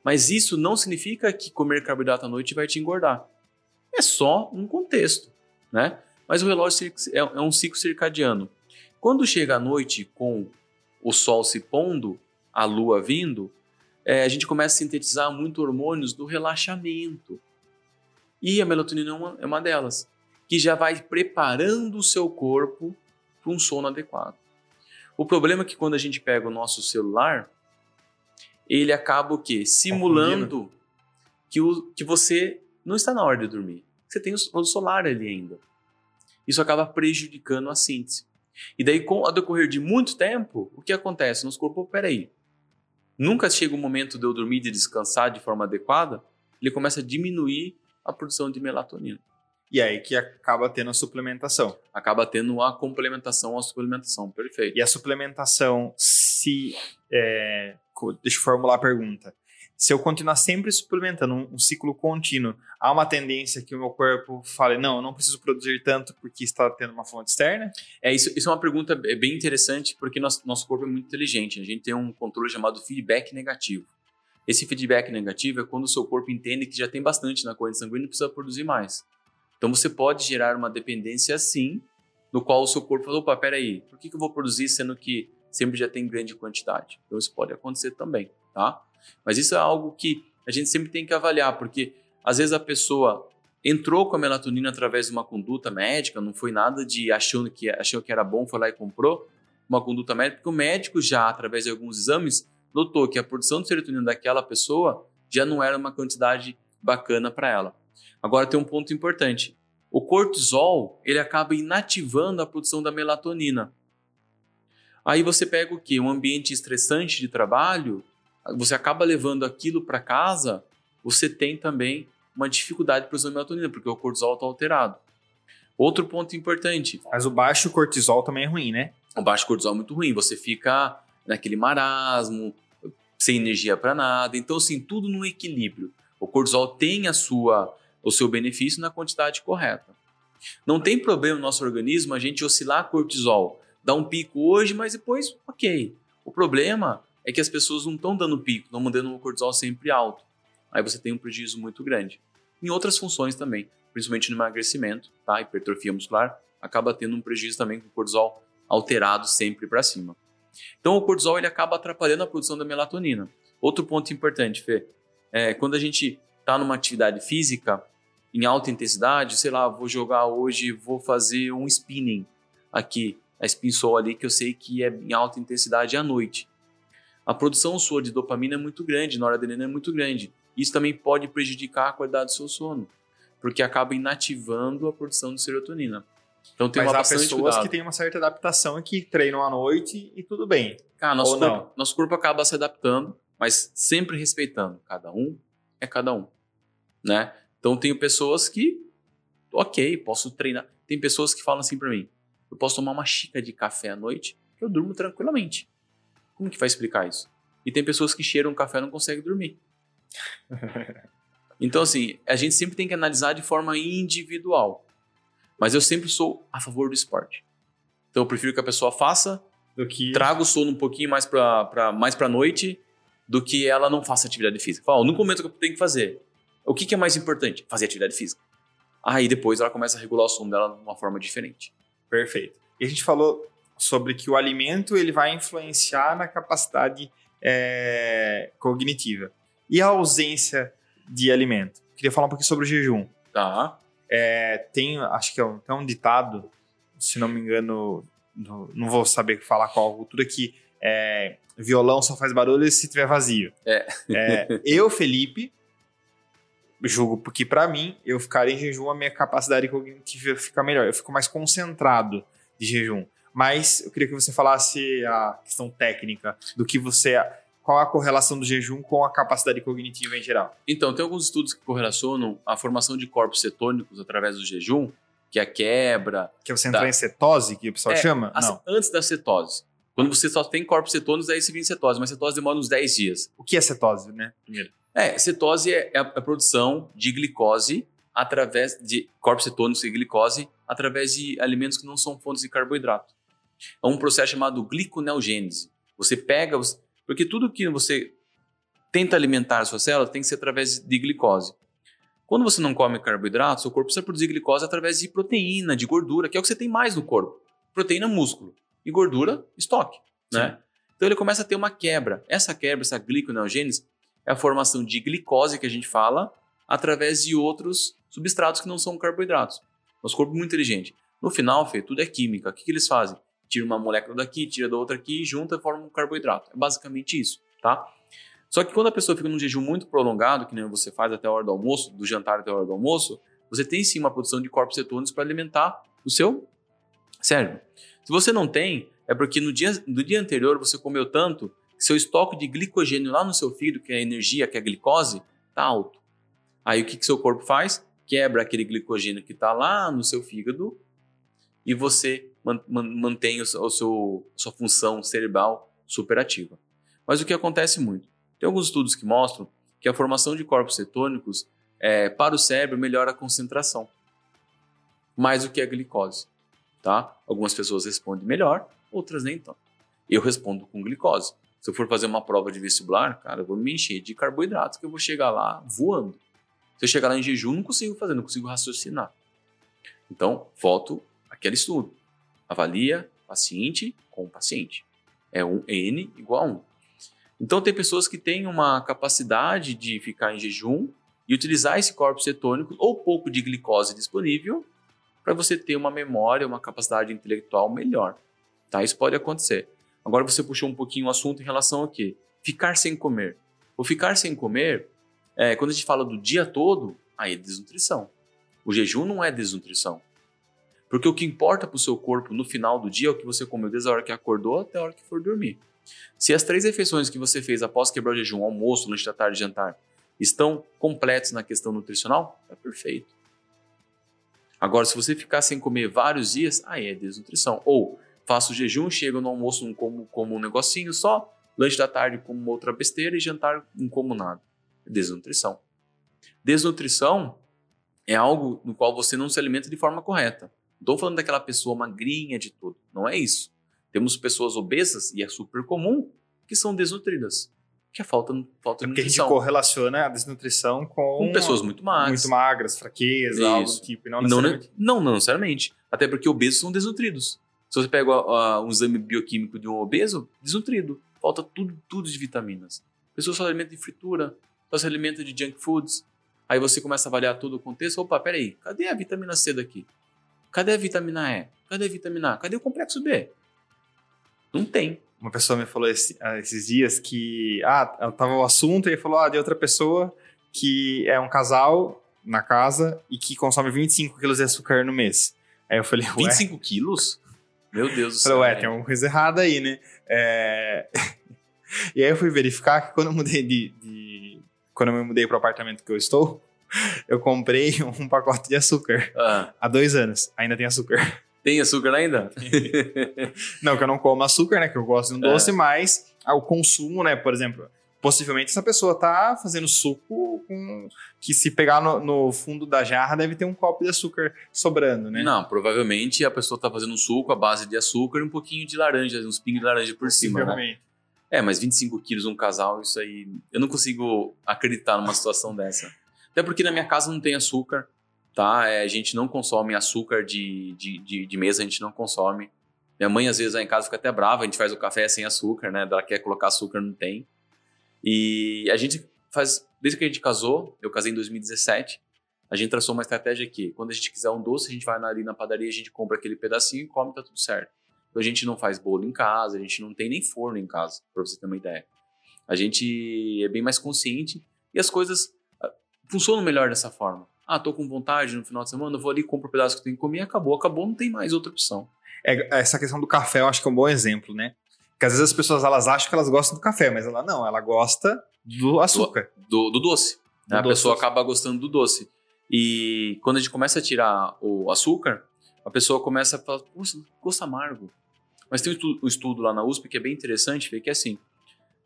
Mas isso não significa que comer carboidrato à noite vai te engordar. É só um contexto, né? Mas o relógio é, é um ciclo circadiano. Quando chega a noite com o sol se pondo, a lua vindo, é, a gente começa a sintetizar muito hormônios do relaxamento. E a melatonina é uma, é uma delas, que já vai preparando o seu corpo para um sono adequado. O problema é que quando a gente pega o nosso celular, ele acaba o quê? Simulando que, o, que você não está na hora de dormir. Você tem o, o solar ali ainda. Isso acaba prejudicando a síntese. E daí, com o decorrer de muito tempo, o que acontece? Nosso corpo, peraí, nunca chega o momento de eu dormir, de descansar de forma adequada, ele começa a diminuir a produção de melatonina. E aí que acaba tendo a suplementação. Acaba tendo a complementação à suplementação, perfeito. E a suplementação, se. É, deixa eu formular a pergunta se eu continuar sempre suplementando um, um, ciclo contínuo, há uma tendência que o meu corpo fale, não, eu não preciso produzir tanto porque está tendo uma fonte externa? É, isso, isso é uma pergunta bem interessante porque nosso, nosso corpo é muito inteligente. A gente tem um controle chamado feedback negativo. Esse feedback negativo é quando o seu corpo entende que já tem bastante na corrente sanguínea e precisa produzir mais. Então você pode gerar uma dependência assim, no qual o seu corpo fala, opa, peraí, por que, que eu vou produzir sendo que sempre já tem grande quantidade? Então isso pode acontecer também, tá? Mas isso é algo que a gente sempre tem que avaliar, porque às vezes a pessoa entrou com a melatonina através de uma conduta médica, não foi nada de achando que, achou que era bom, foi lá e comprou uma conduta médica, porque o médico já, através de alguns exames, notou que a produção de serotonina daquela pessoa já não era uma quantidade bacana para ela. Agora tem um ponto importante. O cortisol, ele acaba inativando a produção da melatonina. Aí você pega o que? Um ambiente estressante de trabalho, você acaba levando aquilo para casa, você tem também uma dificuldade para usar melatonina, porque o cortisol está alterado. Outro ponto importante. Mas o baixo cortisol também é ruim, né? O baixo cortisol é muito ruim. Você fica naquele marasmo, sem energia para nada. Então, assim, tudo no equilíbrio. O cortisol tem a sua, o seu benefício na quantidade correta. Não tem problema no nosso organismo a gente oscilar cortisol. Dá um pico hoje, mas depois, ok. O problema é que as pessoas não estão dando pico, estão mandando o cortisol sempre alto. Aí você tem um prejuízo muito grande. Em outras funções também, principalmente no emagrecimento, tá? hipertrofia muscular, acaba tendo um prejuízo também com o cortisol alterado sempre para cima. Então o cortisol ele acaba atrapalhando a produção da melatonina. Outro ponto importante, Fê, é quando a gente está numa atividade física em alta intensidade, sei lá, vou jogar hoje, vou fazer um spinning aqui, a spin ali que eu sei que é em alta intensidade à noite a produção sua de dopamina é muito grande, noradrenalina é muito grande. Isso também pode prejudicar a qualidade do seu sono, porque acaba inativando a produção de serotonina. Então tem Mas uma há pessoas cuidado. que têm uma certa adaptação e que treinam à noite e tudo bem. Cara, nosso, corpo, nosso corpo acaba se adaptando, mas sempre respeitando. Cada um é cada um, né? Então tenho pessoas que, ok, posso treinar. Tem pessoas que falam assim para mim, eu posso tomar uma xícara de café à noite, que eu durmo tranquilamente. Como que vai explicar isso? E tem pessoas que cheiram café e não conseguem dormir. então, assim, a gente sempre tem que analisar de forma individual. Mas eu sempre sou a favor do esporte. Então, eu prefiro que a pessoa faça, do que... traga o sono um pouquinho mais para mais pra noite, do que ela não faça atividade física. Fala, no momento que eu tenho que fazer, o que, que é mais importante? Fazer atividade física. Aí depois ela começa a regular o sono dela de uma forma diferente. Perfeito. E a gente falou sobre que o alimento ele vai influenciar na capacidade é, cognitiva. E a ausência de alimento? Queria falar um pouquinho sobre o jejum. Tá. É, tem, acho que é um, tem um ditado, se não me engano, no, não vou saber falar qual cultura, que é, violão só faz barulho se estiver vazio. É. é. eu, Felipe, julgo porque para mim, eu ficar em jejum, a minha capacidade cognitiva fica melhor. Eu fico mais concentrado de jejum. Mas eu queria que você falasse a questão técnica do que você. Qual a correlação do jejum com a capacidade cognitiva em geral? Então, tem alguns estudos que correlacionam a formação de corpos cetônicos através do jejum, que é a quebra. Que é você entrar da... em cetose, que o pessoal é, chama? Não. Antes da cetose. Quando você só tem corpos cetônicos, aí você vem em cetose, mas cetose demora uns 10 dias. O que é cetose, né? Primeiro. É, cetose é, é a produção de glicose através de corpos cetônicos e glicose através de alimentos que não são fontes de carboidrato é um processo chamado gliconeogênese. Você pega, porque tudo que você tenta alimentar a sua célula tem que ser através de glicose. Quando você não come carboidrato, seu corpo precisa produzir glicose através de proteína, de gordura, que é o que você tem mais no corpo. Proteína, músculo. E gordura, estoque. Né? Então ele começa a ter uma quebra. Essa quebra, essa gliconeogênese, é a formação de glicose que a gente fala através de outros substratos que não são carboidratos. Nosso corpo é muito inteligente. No final, Fê, tudo é química. O que, que eles fazem? Tira uma molécula daqui, tira da outra aqui, junta e forma um carboidrato. É basicamente isso, tá? Só que quando a pessoa fica num jejum muito prolongado, que nem você faz até a hora do almoço, do jantar até a hora do almoço, você tem sim uma produção de corpos cetônicos para alimentar o seu cérebro. Se você não tem, é porque no dia, no dia anterior você comeu tanto que seu estoque de glicogênio lá no seu fígado, que é a energia, que é a glicose, está alto. Aí o que, que seu corpo faz? Quebra aquele glicogênio que está lá no seu fígado e você man, man, mantém o, seu, sua função cerebral superativa. Mas o que acontece muito? Tem alguns estudos que mostram que a formação de corpos cetônicos é, para o cérebro melhora a concentração, mais do que a glicose. Tá? Algumas pessoas respondem melhor, outras nem tanto. Eu respondo com glicose. Se eu for fazer uma prova de vestibular, cara, eu vou me encher de carboidratos que eu vou chegar lá voando. Se eu chegar lá em jejum, não consigo fazer, não consigo raciocinar. Então, volto aquele estudo. Avalia paciente com paciente. É um N igual a 1. Então, tem pessoas que têm uma capacidade de ficar em jejum e utilizar esse corpo cetônico ou pouco de glicose disponível para você ter uma memória, uma capacidade intelectual melhor. Tá? Isso pode acontecer. Agora você puxou um pouquinho o assunto em relação ao quê? Ficar sem comer. O ficar sem comer, é, quando a gente fala do dia todo, aí é desnutrição. O jejum não é desnutrição. Porque o que importa para o seu corpo no final do dia é o que você comeu desde a hora que acordou até a hora que for dormir. Se as três refeições que você fez após quebrar o jejum, almoço, lanche da tarde e jantar, estão completos na questão nutricional, é perfeito. Agora, se você ficar sem comer vários dias, aí é desnutrição. Ou faço jejum, chego no almoço, não como, como um negocinho só, lanche da tarde como outra besteira e jantar não como nada. É desnutrição. Desnutrição é algo no qual você não se alimenta de forma correta. Não estou falando daquela pessoa magrinha de tudo. Não é isso. Temos pessoas obesas, e é super comum, que são desnutridas. Que é falta, falta é de porque nutrição. a gente correlaciona a desnutrição com, Com pessoas muito magras. muito magras, fraqueza, Isso. algo do tipo. Não não, necessariamente. não, não necessariamente. Até porque obesos são desnutridos. Se você pega ah, um exame bioquímico de um obeso, desnutrido. Falta tudo, tudo de vitaminas. A pessoa só se alimenta de fritura, só se alimenta de junk foods. Aí você começa a avaliar todo o contexto. Opa, peraí, cadê a vitamina C daqui? Cadê a vitamina E? Cadê a vitamina A? Cadê o complexo B? Não tem. Uma pessoa me falou esse- ah, esses dias que. Ah, tava o assunto e falou: ah, de outra pessoa que é um casal na casa e que consome 25 quilos de açúcar no mês. Aí eu falei: ué. 25 quilos? Meu Deus do céu. falei, ué, tem alguma coisa errada aí, né? É... e aí eu fui verificar que quando eu mudei de. de- Quando eu me mudei pro apartamento que eu estou, eu comprei um pacote de açúcar Ah, há dois anos. Ainda tem açúcar. tem açúcar ainda? Não, que eu não como açúcar, né? Que eu gosto de um É. doce, mas ah, o consumo, né? Por exemplo, possivelmente essa pessoa tá fazendo suco com. Que se pegar no, no fundo da jarra, deve ter um copo de açúcar sobrando, né? Não, provavelmente a pessoa tá fazendo um suco à base de açúcar e um pouquinho de laranja, uns pingos de laranja por cima, né? É, mas 25 quilos um casal, isso aí. Eu não consigo acreditar numa situação dessa. Até porque na minha casa não tem açúcar, tá? É, a gente não consome açúcar de, de, de, de mesa, a gente não consome. Minha mãe, às vezes, lá em casa fica até brava, a gente faz o café sem açúcar, né? Ela quer colocar açúcar, não tem. E a gente faz. Desde que a gente casou, eu casei em 2017, a gente traçou uma estratégia que quando a gente quiser um doce, a gente vai ali na padaria, a gente compra aquele pedacinho e come, tá tudo certo. Então a gente não faz bolo em casa, a gente não tem nem forno em casa, pra você ter uma ideia. A gente é bem mais consciente e as coisas ah, funcionam melhor dessa forma. Ah, tô com vontade no final de semana, eu vou ali, compro o pedaço que eu tenho que comer e acabou. Acabou, não tem mais outra opção. É, essa questão do café eu acho que é um bom exemplo, né? Porque às vezes as pessoas elas acham que elas gostam do café, mas ela não, ela gosta do açúcar. Do, do doce. Do né? a doce. pessoa acaba gostando do doce. E quando a gente começa a tirar o açúcar, a pessoa começa a falar, "Poxa, gosto amargo. Mas tem um estudo, um estudo lá na USP que é bem interessante, que é assim,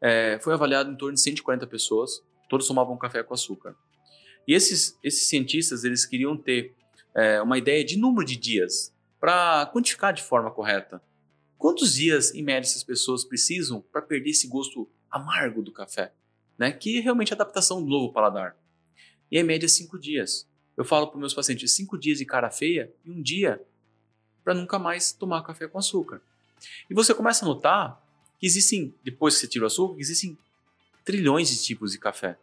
é, foi avaliado em torno de 140 pessoas, todos tomavam café com açúcar. E esses, esses cientistas, eles queriam ter é, uma ideia de número de dias para quantificar de forma correta. Quantos dias, em média, essas pessoas precisam para perder esse gosto amargo do café? Né? Que é realmente a adaptação do novo paladar. E em média, cinco dias. Eu falo para meus pacientes, cinco dias de cara feia e um dia para nunca mais tomar café com açúcar. E você começa a notar que existem, depois que você tira o açúcar, existem trilhões de tipos de café.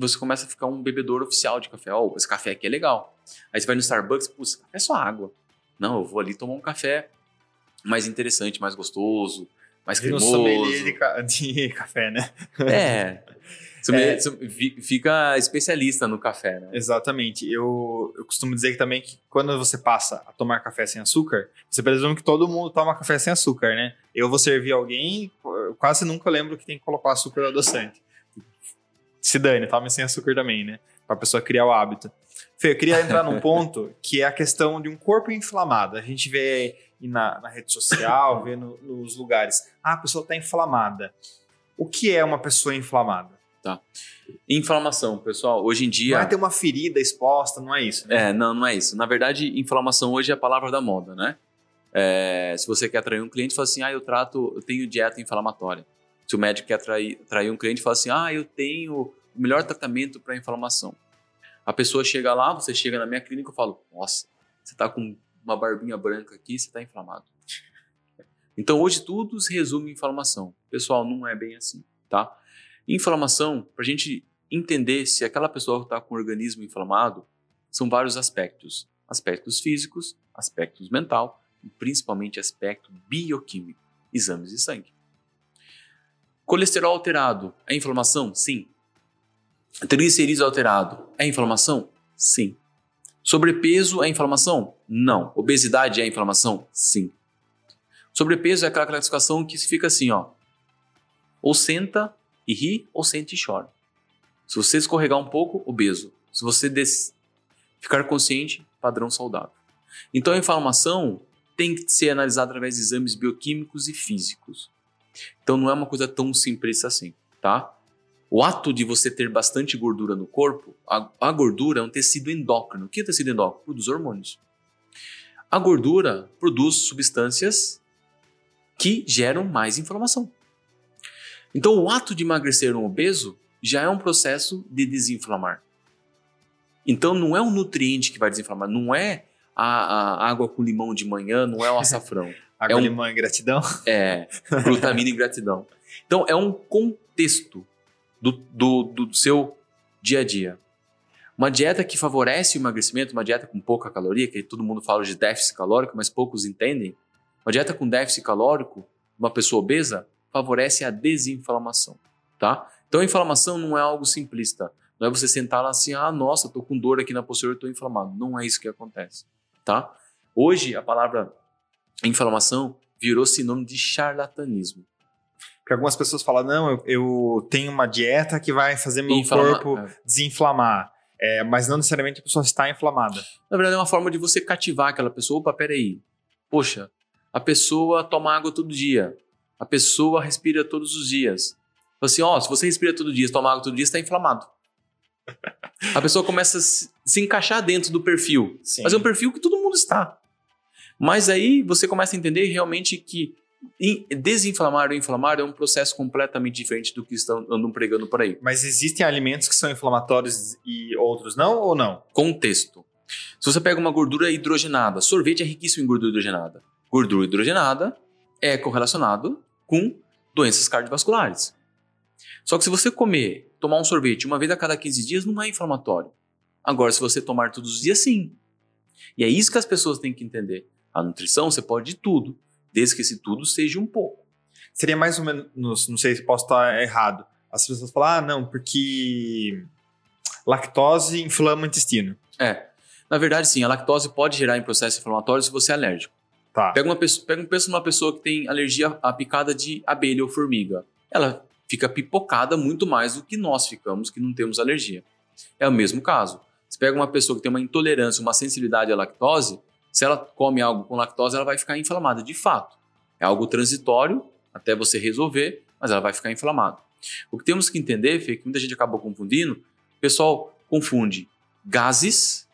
Você começa a ficar um bebedor oficial de café. Ó, oh, esse café aqui é legal. Aí você vai no Starbucks, putz, café é só água. Não, eu vou ali tomar um café mais interessante, mais gostoso, mais cremoso. de, ca de café, né? É. É. Fica especialista no café, né? Exatamente. Eu, eu costumo dizer que também que quando você passa a tomar café sem açúcar, você presume que todo mundo toma café sem açúcar, né? Eu vou servir alguém, quase nunca lembro que tem que colocar açúcar adoçante. Se dane, tome sem açúcar também, né? Pra pessoa criar o hábito. Fê, eu queria entrar num ponto que é a questão de um corpo inflamado. A gente vê na, na rede social, vê no, nos lugares. Ah, a pessoa está inflamada. O que é uma pessoa inflamada? Tá. Inflamação, pessoal, hoje em dia. Não é ter uma ferida exposta, não é isso. Né? É, não, não é isso. Na verdade, inflamação hoje é a palavra da moda, né? É, se você quer atrair um cliente, fala assim: ah, eu trato, eu tenho dieta inflamatória. Se o médico quer atrair, atrair um cliente, fala assim: ah, eu tenho o melhor tratamento para inflamação. A pessoa chega lá, você chega na minha clínica, eu falo: nossa, você está com uma barbinha branca aqui, você está inflamado. Então hoje tudo se resume em inflamação. Pessoal, não é bem assim, tá? Inflamação, para a gente entender se aquela pessoa está com o organismo inflamado, são vários aspectos. Aspectos físicos, aspectos mental e principalmente aspecto bioquímico, exames de sangue. Colesterol alterado é inflamação? Sim. Triglicerídeos alterado é inflamação? Sim. Sobrepeso é inflamação? Não. Obesidade é inflamação? Sim. Sobrepeso é aquela classificação que fica assim, ó. Ou senta e ri ou sente e chora. Se você escorregar um pouco, obeso. Se você des... ficar consciente, padrão saudável. Então a inflamação tem que ser analisada através de exames bioquímicos e físicos. Então não é uma coisa tão simples assim, tá? O ato de você ter bastante gordura no corpo, a, a gordura é um tecido endócrino. O que é tecido endócrino? Produz hormônios. A gordura produz substâncias que geram mais inflamação. Então, o ato de emagrecer um obeso já é um processo de desinflamar. Então, não é um nutriente que vai desinflamar, não é a, a água com limão de manhã, não é o açafrão. água, é um, limão e gratidão? É, glutamina e gratidão. Então, é um contexto do, do, do seu dia a dia. Uma dieta que favorece o emagrecimento, uma dieta com pouca caloria, que todo mundo fala de déficit calórico, mas poucos entendem. Uma dieta com déficit calórico, uma pessoa obesa, favorece a desinflamação, tá? Então a inflamação não é algo simplista. Não é você sentar lá assim, ah, nossa, tô com dor aqui na posterior, tô inflamado. Não é isso que acontece, tá? Hoje a palavra inflamação virou sinônimo de charlatanismo. Porque algumas pessoas falam, não, eu, eu tenho uma dieta que vai fazer meu Inflama corpo é. desinflamar. É, mas não necessariamente a pessoa está inflamada. Na verdade, é uma forma de você cativar aquela pessoa. Opa, peraí. Poxa, a pessoa toma água todo dia. A pessoa respira todos os dias. Assim, ó, se você respira todo dia, toma água todo dia, está inflamado. A pessoa começa a se, se encaixar dentro do perfil. Sim. Mas é um perfil que todo mundo está. Mas aí você começa a entender realmente que desinflamar ou inflamar é um processo completamente diferente do que estão andando pregando por aí. Mas existem alimentos que são inflamatórios e outros não ou não? Contexto. Se você pega uma gordura hidrogenada, sorvete é riquíssimo em gordura hidrogenada. Gordura hidrogenada é correlacionado com doenças cardiovasculares. Só que se você comer, tomar um sorvete uma vez a cada 15 dias, não é inflamatório. Agora, se você tomar todos os dias, sim. E é isso que as pessoas têm que entender. A nutrição, você pode de tudo, desde que esse tudo seja um pouco. Seria mais ou menos, não sei se posso estar errado. As pessoas falam, ah, não, porque lactose inflama o intestino. É. Na verdade, sim, a lactose pode gerar em processo inflamatório se você é alérgico. Tá. Pega uma pessoa, pega, pensa numa pessoa que tem alergia à picada de abelha ou formiga. Ela fica pipocada muito mais do que nós ficamos que não temos alergia. É o mesmo caso. Você pega uma pessoa que tem uma intolerância, uma sensibilidade à lactose, se ela come algo com lactose, ela vai ficar inflamada, de fato. É algo transitório até você resolver, mas ela vai ficar inflamada. O que temos que entender, Fê, que muita gente acabou confundindo, o pessoal confunde gases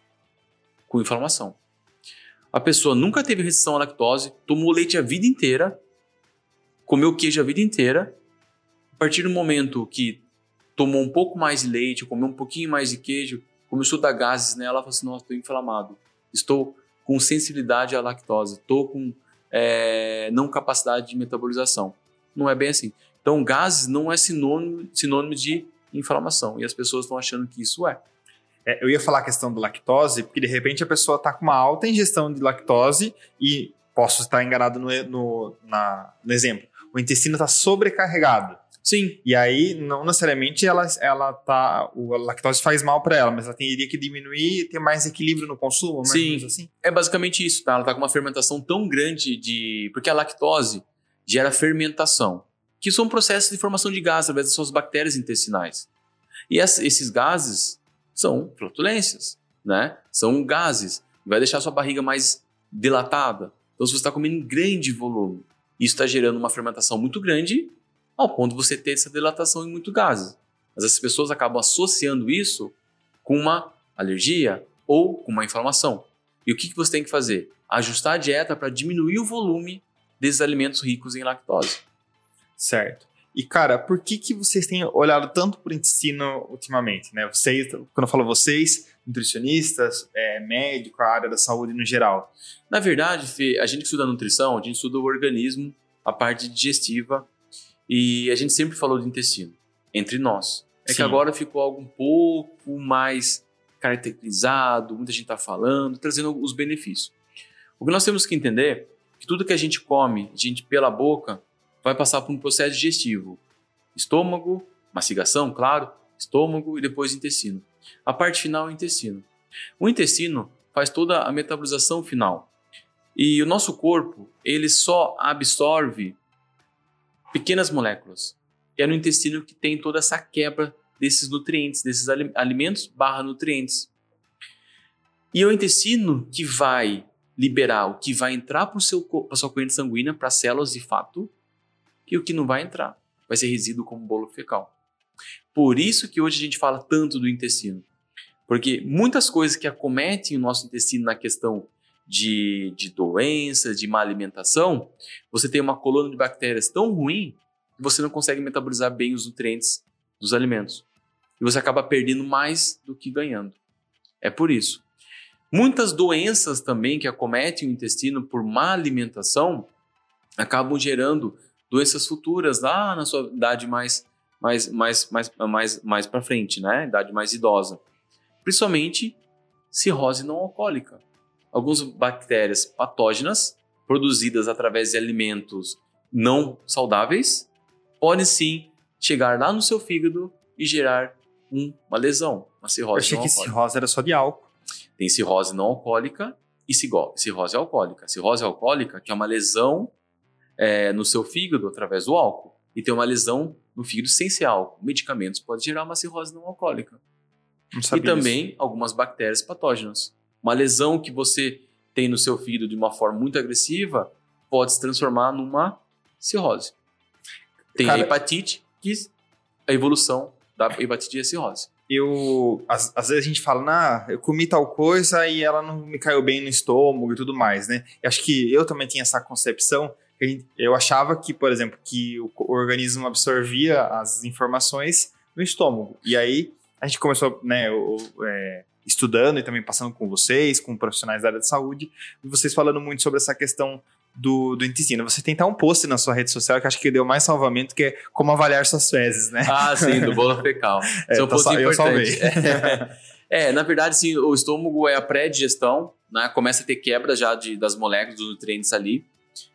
com inflamação. A pessoa nunca teve restrição à lactose, tomou leite a vida inteira, comeu queijo a vida inteira. A partir do momento que tomou um pouco mais de leite, comeu um pouquinho mais de queijo, começou a dar gases nela, ela falou assim: Nossa, estou inflamado. Estou com sensibilidade à lactose, estou com é, não capacidade de metabolização. Não é bem assim. Então, gases não é sinônimo, sinônimo de inflamação. E as pessoas estão achando que isso é. é. Eu ia falar a questão da lactose, porque de repente a pessoa está com uma alta ingestão de lactose e posso estar enganado no, no, na, no exemplo. O intestino está sobrecarregado. Sim. E aí, não necessariamente ela, ela tá. O, a lactose faz mal para ela, mas ela teria que diminuir e ter mais equilíbrio no consumo, mais Sim. assim. É basicamente isso, tá? Ela tá com uma fermentação tão grande de. Porque a lactose gera fermentação, que são processos de formação de gás através das suas bactérias intestinais. E esses gases são flatulências, né? São gases. Vai deixar sua barriga mais dilatada. Então, se você está comendo em grande volume, isso está gerando uma fermentação muito grande ao ponto de você ter essa dilatação em muito gases. Mas as pessoas acabam associando isso com uma alergia ou com uma inflamação. E o que, que você tem que fazer? Ajustar a dieta para diminuir o volume desses alimentos ricos em lactose. Certo. E, cara, por que, que vocês têm olhado tanto para o intestino ultimamente? Né? Vocês, quando eu falo vocês, nutricionistas, é, médico, a área da saúde no geral. Na verdade, Fê, a gente que estuda nutrição, a gente estuda o organismo, a parte digestiva e a gente sempre falou do intestino, entre nós. É Sim. que agora ficou algo um pouco mais caracterizado, muita gente está falando, trazendo os benefícios. O que nós temos que entender é que tudo que a gente come, a gente pela boca, vai passar por um processo digestivo. Estômago, mastigação, claro, estômago e depois intestino. A parte final é o intestino. O intestino faz toda a metabolização final. E o nosso corpo, ele só absorve pequenas moléculas. É no intestino que tem toda essa quebra desses nutrientes, desses alimentos barra nutrientes. E é o intestino que vai liberar o que vai entrar para a sua corrente sanguínea, para as células de fato, e o que não vai entrar. Vai ser resíduo como bolo fecal. Por isso que hoje a gente fala tanto do intestino. Porque muitas coisas que acometem o nosso intestino na questão de, de doenças, de má alimentação, você tem uma coluna de bactérias tão ruim que você não consegue metabolizar bem os nutrientes dos alimentos. E você acaba perdendo mais do que ganhando. É por isso. Muitas doenças também que acometem o intestino por má alimentação acabam gerando doenças futuras lá na sua idade mais mais mais mais mais, mais para frente, né? Idade mais idosa. Principalmente cirrose não alcoólica algumas bactérias patógenas produzidas através de alimentos não saudáveis podem sim chegar lá no seu fígado e gerar um, uma lesão, uma cirrose. Eu achei que cirrose era só de álcool. Tem cirrose não alcoólica e cirrose alcoólica. Cirrose alcoólica, que é uma lesão é, no seu fígado através do álcool, e tem uma lesão no fígado sem ser álcool. Medicamentos podem gerar uma cirrose não alcoólica. Não e também isso. algumas bactérias patógenas. Uma lesão que você tem no seu fígado de uma forma muito agressiva pode se transformar numa cirrose. Tem Cara, a hepatite, que a evolução da hepatite é a cirrose. Eu, às, às, vezes a gente fala, nah, eu comi tal coisa e ela não me caiu bem no estômago e tudo mais, né? Eu acho que eu também tinha essa concepção, eu achava que, por exemplo, que o organismo absorvia as informações no estômago. E aí a gente começou, né, o, é, estudando e também passando com vocês, com profissionais da área de saúde, e vocês falando muito sobre essa questão do, do intestino. Você tem até um post na sua rede social que acho que deu mais salvamento, que é como avaliar suas fezes, né? Ah, sim, do bolo fecal. é, um tá, importante. É, na verdade, sim, o estômago é a pré-digestão, né? Começa a ter quebra já de, das moléculas, dos nutrientes ali.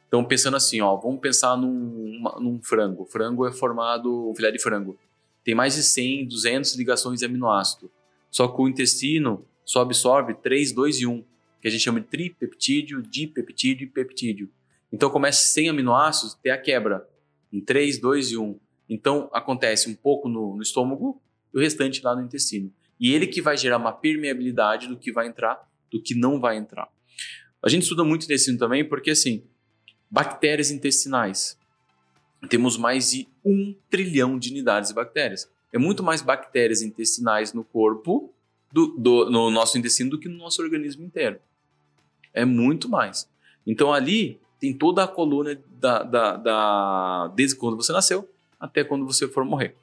Então, pensando assim, ó, vamos pensar num, num frango. O frango é formado, um filé de frango. Tem mais de 100, 200 ligações de aminoácido. Só que o intestino só absorve 3, 2 e 1, que a gente chama de tripeptídeo, dipeptídeo e peptídeo. Então começa sem aminoácidos, ter a quebra em 3, 2 e 1. Então acontece um pouco no, no estômago e o restante lá no intestino. E ele que vai gerar uma permeabilidade do que vai entrar, do que não vai entrar. A gente estuda muito intestino também porque, assim, bactérias intestinais. Temos mais de um trilhão de unidades de bactérias é muito mais bactérias intestinais no corpo, do, do, no nosso intestino, do que no nosso organismo inteiro. É muito mais. Então ali tem toda a coluna da, da, da, desde quando você nasceu até quando você for morrer.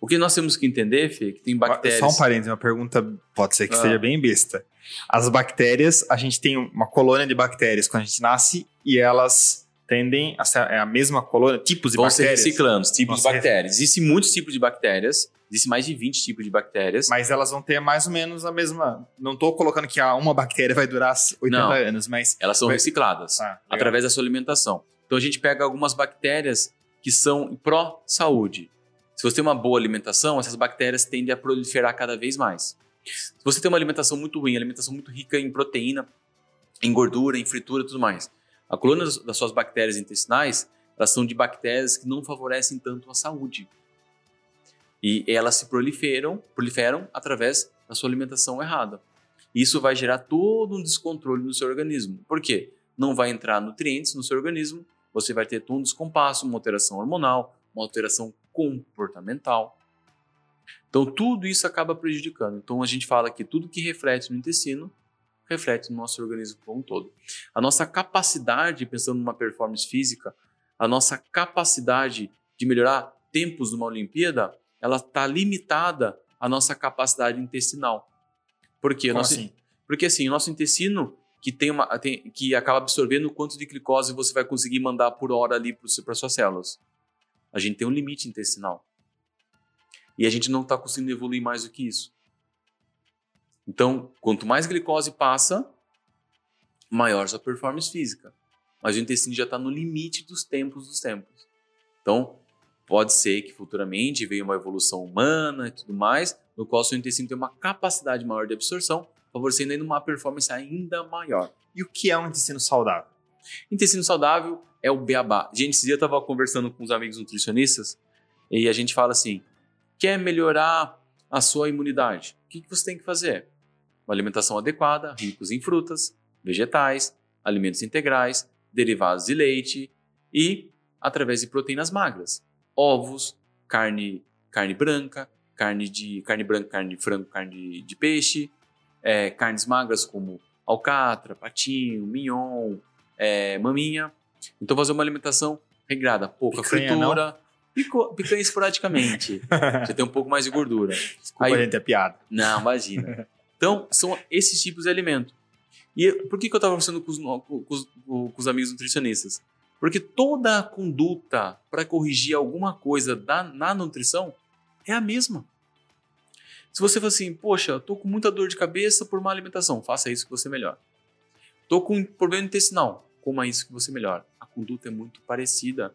O que nós temos que entender, Fê, é que tem bactérias. Só um parênteses, uma pergunta pode ser que ah. seja bem besta. As bactérias, a gente tem uma colônia de bactérias quando a gente nasce e elas tendem a ser a mesma colônia, tipos de Vão bactérias. ser reciclando, tipos Nossa, de bactérias. Existem muitos tipos de bactérias, existem mais de 20 tipos de bactérias. Mas elas vão ter mais ou menos a mesma. Não estou colocando que uma bactéria vai durar 80 Não. anos, mas. Elas são recicladas Ah, através da sua alimentação. Então a gente pega algumas bactérias que são pró-saúde. Se você tem uma boa alimentação, essas bactérias tendem a proliferar cada vez mais. Se você tem uma alimentação muito ruim, alimentação muito rica em proteína, em gordura, em fritura e tudo mais, a colônia das- suas bactérias intestinais, elas são de bactérias que não favorecem tanto a saúde. E elas se proliferam, proliferam através da sua alimentação errada. Isso vai gerar todo um descontrole no seu organismo. Por quê? Não vai entrar nutrientes no seu organismo, você vai ter todo um descompasso, uma alteração hormonal, uma alteração comportamental. Então, tudo isso acaba prejudicando. Então, a gente fala que tudo que reflete no intestino reflete no nosso organismo como um todo. A nossa capacidade, pensando numa performance física, a nossa capacidade de melhorar tempos numa Olimpíada, ela está limitada à nossa capacidade intestinal. Por quê? Nosso- assim? porque assim, o nosso intestino que tem uma tem- que acaba absorvendo o quanto de glicose você vai conseguir mandar por hora ali para suas células. A gente tem um limite intestinal. E a gente não está conseguindo evoluir mais do que isso. Então, quanto mais glicose passa, maior sua performance física. Mas o intestino já está no limite dos tempos dos tempos. Então, pode ser que futuramente venha uma evolução humana e tudo mais, no qual seu intestino tem uma capacidade maior de absorção, favorecendo ainda uma performance ainda maior. E o que é um intestino saudável? Intestino saudável é o beabá. Gente, esse dia eu estava conversando com uns amigos nutricionistas e a gente fala assim: quer melhorar a sua imunidade? O que, que você tem que fazer? Uma alimentação adequada, ricos em frutas, vegetais, alimentos integrais, derivados de leite e através de proteínas magras, ovos, carne, carne branca, carne de carne branca, carne de frango, carne de peixe, é, carnes magras como alcatra, patinho, mignon, é, maminha. Então fazer uma alimentação regrada, pouca Picanha, fritura, pico- picanha esporadicamente. Você tem um pouco mais de gordura. Desculpa, Aí- gente, é piada. Não, imagina. Então, são esses tipos de alimento. E por que, que eu estava conversando com os, com, os, com os amigos nutricionistas? Porque toda a conduta para corrigir alguma coisa da, na nutrição é a mesma. Se você fala assim, poxa, tô com muita dor de cabeça por má alimentação, faça isso que você melhora. Tô com um problema intestinal, coma isso que você melhora. A conduta é muito parecida.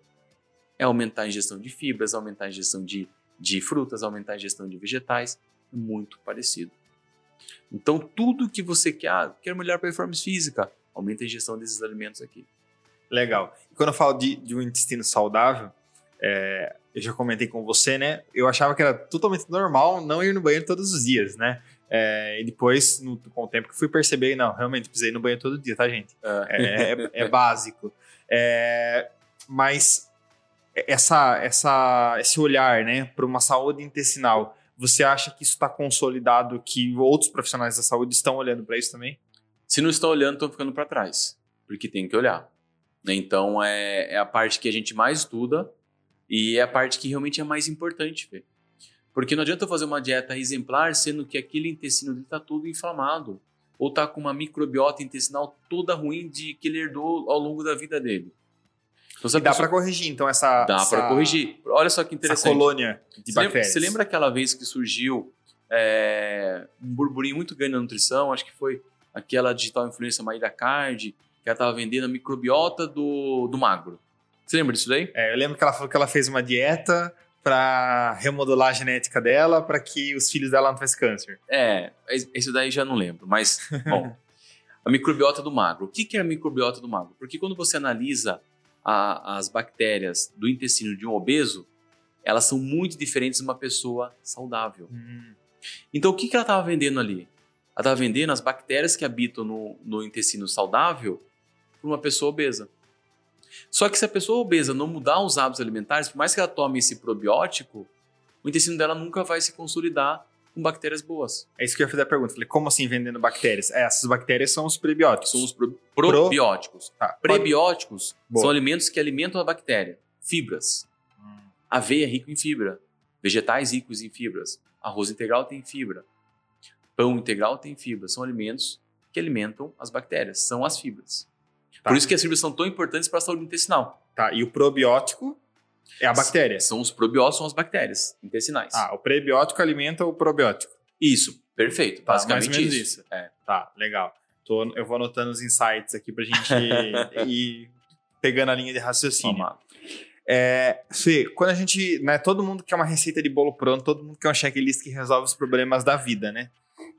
É aumentar a ingestão de fibras, aumentar a ingestão de, de frutas, aumentar a ingestão de vegetais. É muito parecido. Então, tudo que você quer, ah, quero melhor performance física, aumenta a ingestão desses alimentos aqui. Legal. E quando eu falo de, de um intestino saudável, é, eu já comentei com você, né? Eu achava que era totalmente normal não ir no banheiro todos os dias, né? É, e depois, no- com o tempo que fui perceber, não, realmente precisei ir no banheiro todo dia, tá, gente? É, é- é básico. É, mas essa, essa, esse olhar, né, para uma saúde intestinal, você acha que isso está consolidado, que outros profissionais da saúde estão olhando para isso também? Se não estão olhando, estão ficando para trás, porque tem que olhar. né? Então, é, é a parte que a gente mais estuda e é a parte que realmente é mais importante ver. Porque não adianta eu fazer uma dieta exemplar, sendo que aquele intestino dele está todo inflamado. Ou está com uma microbiota intestinal toda ruim de que ele herdou ao longo da vida dele. Então, E dá pessoa- para corrigir, então, essa. Dá essa- para corrigir. Olha só que Essa interessante. colônia de Você lembra, bactérias. você lembra aquela vez que surgiu é, um burburinho muito grande na nutrição? Acho que foi aquela digital influencer Maíra Card, que ela estava vendendo a microbiota do, do magro. Você lembra disso daí? É, eu lembro que ela falou que ela fez uma dieta para remodelar a genética dela para que os filhos dela não tivessem câncer. É, esse daí já não lembro, mas, bom, a microbiota do magro. O que é a microbiota do magro? Porque quando você analisa a- as bactérias do intestino de um obeso, elas são muito diferentes de uma pessoa saudável. Então, o que, que ela estava vendendo ali? Ela estava vendendo as bactérias que habitam no, no intestino saudável para uma pessoa obesa. Só que se a pessoa obesa não mudar os hábitos alimentares, por mais que ela tome esse probiótico, o intestino dela nunca vai se consolidar com bactérias boas. É isso que eu ia fazer a pergunta. Falei, como assim vendendo bactérias? É, essas bactérias são os prebióticos. São os pro- probióticos. Tá, Prebióticos são alimentos que alimentam a bactéria. Fibras. Aveia é rico em fibra. Vegetais ricos em fibras. Arroz integral tem fibra. Pão integral tem fibra. São alimentos que alimentam as bactérias. São as fibras. Tá. Por isso que as fibras são tão importantes para a saúde intestinal. Tá, e o probiótico é a bactéria. São os probióticos, são as bactérias intestinais. Ah, o prebiótico alimenta o probiótico. Isso, perfeito. Tá, Basicamente mais ou menos isso. É. Tá, legal. Tô, eu vou anotando os insights aqui pra gente ir pegando a linha de raciocínio. Lá. É, Fê, quando a gente, né, todo mundo quer uma receita de bolo pronto, todo mundo quer um checklist que resolve os problemas da vida, né?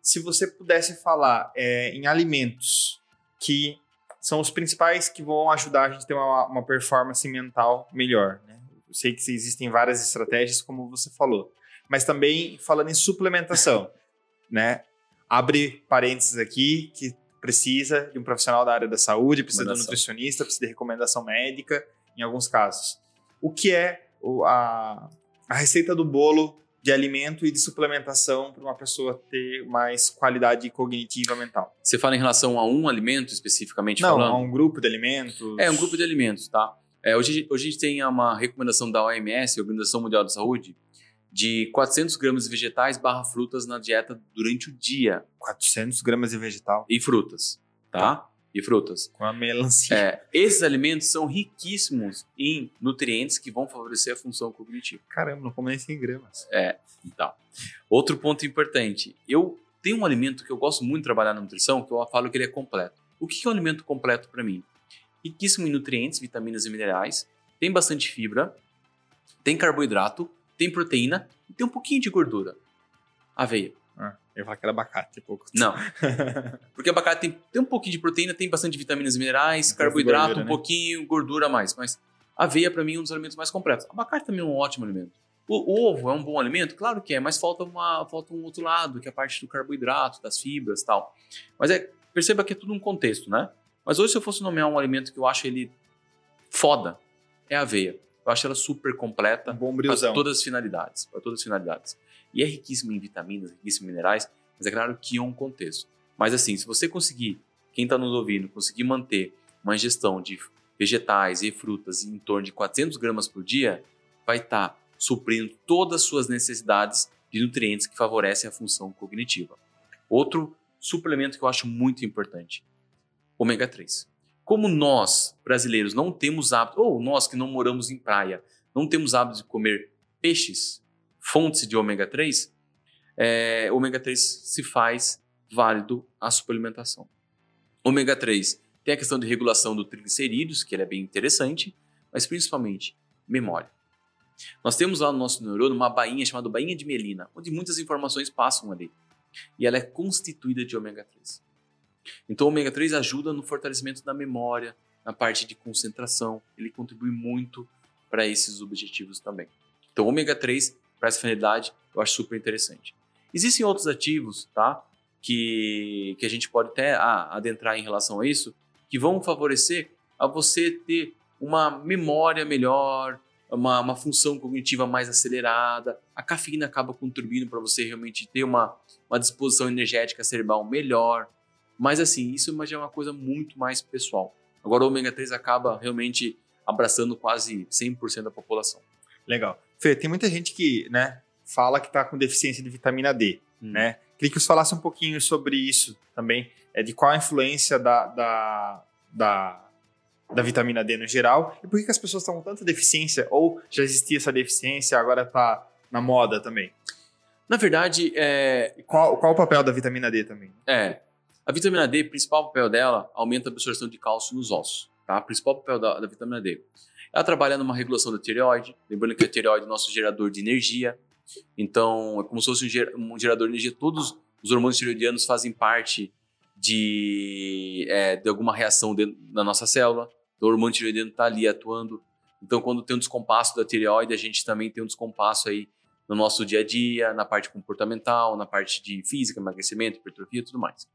Se você pudesse falar é, em alimentos que são os principais que vão ajudar a gente a ter uma, uma performance mental melhor, né? Eu sei que existem várias estratégias, como você falou, mas também falando em suplementação, né? Abre parênteses aqui que precisa de um profissional da área da saúde, precisa de um nutricionista, precisa de recomendação médica, em alguns casos. O que é a, a receita do bolo de alimento e de suplementação para uma pessoa ter mais qualidade cognitiva mental? Você fala em relação a um alimento especificamente Não, falando? a um grupo de alimentos. É, um grupo de alimentos, tá? É, hoje, hoje a gente tem uma recomendação da OMS, Organização Mundial da Saúde, de 400 gramas de vegetais barra frutas na dieta durante o dia. 400 gramas de vegetal E frutas, tá? E frutas. com a melancia. É, esses alimentos são riquíssimos em nutrientes que vão favorecer a função cognitiva. Caramba, não como nem 100 gramas. Então, outro ponto importante. Eu tenho um alimento que eu gosto muito de trabalhar na nutrição, que eu falo que ele é completo. O que é um alimento completo para mim? Riquíssimo em nutrientes, vitaminas e minerais, tem bastante fibra, tem carboidrato, tem proteína e tem um pouquinho de gordura. Aveia. Ah, eu falar que era abacate, pouco. Não, porque abacate tem, tem um pouquinho de proteína, tem bastante vitaminas e minerais, Um carboidrato, gordura, um né? pouquinho, gordura a mais. Mas aveia, para mim, é um dos alimentos mais completos. Abacate também é um ótimo alimento. O, ovo é um bom alimento? Claro que é, mas falta, uma, falta um outro lado, que é a parte do carboidrato, das fibras e tal. Mas é, perceba que é tudo um contexto, né? Mas hoje, se eu fosse nomear um alimento que eu acho ele foda, é a aveia. Eu acho ela super completa Um para todas as finalidades. Para todas as finalidades. E é riquíssimo em vitaminas, riquíssimo em minerais, mas é claro que é um contexto. Mas assim, se você conseguir, quem está nos ouvindo, conseguir manter uma ingestão de vegetais e frutas em torno de 400 gramas por dia, vai estar suprindo todas as suas necessidades de nutrientes que favorecem a função cognitiva. Outro suplemento que eu acho muito importante, ômega 3. Como nós, brasileiros, não temos hábito, ou nós que não moramos em praia, não temos hábito de comer peixes, fontes de ômega 3, é, ômega 3 se faz válido a suplementação. Ômega 3 tem a questão de regulação do triglicerídeos, que ele é bem interessante, mas principalmente memória. Nós temos lá no nosso neurônio uma bainha chamada bainha de melina, onde muitas informações passam ali. E ela é constituída de ômega 3. Então, o ômega 3 ajuda no fortalecimento da memória, na parte de concentração. Ele contribui muito para esses objetivos também. Então, ômega 3, para essa finalidade, eu acho super interessante. Existem outros ativos, tá? Que, que a gente pode até ah, adentrar em relação a isso, que vão favorecer a você ter uma memória melhor, uma, uma função cognitiva mais acelerada. A cafeína acaba contribuindo para você realmente ter uma, uma disposição energética cerebral melhor. Mas assim, isso já é uma coisa muito mais pessoal. Agora o ômega 3 acaba realmente abraçando quase 100% da população. Legal. Fê, tem muita gente que, né, fala que tá com deficiência de vitamina D, Hum. né? Queria que você falasse um pouquinho sobre isso também, é, de qual a influência da, da, da, da vitamina D no geral e por que, que as pessoas estão com tanta deficiência ou já existia essa deficiência, agora tá na moda também. Na verdade, é, qual, qual o papel da vitamina D também? É. A vitamina D, o principal papel dela, aumenta a absorção de cálcio nos ossos. Tá? O principal papel da, da vitamina D. Ela trabalha numa regulação da tireoide. Lembrando que a tireoide é o nosso gerador de energia. Então, é como se fosse um, ger- gerador de energia. Todos os hormônios tireoidianos fazem parte de, é, de alguma reação dentro da nossa célula. Então, o hormônio tireoidiano está ali atuando. Então, quando tem um descompasso da tireoide, a gente também tem um descompasso aí no nosso dia a dia, na parte comportamental, na parte de física, emagrecimento, hipertrofia e tudo mais.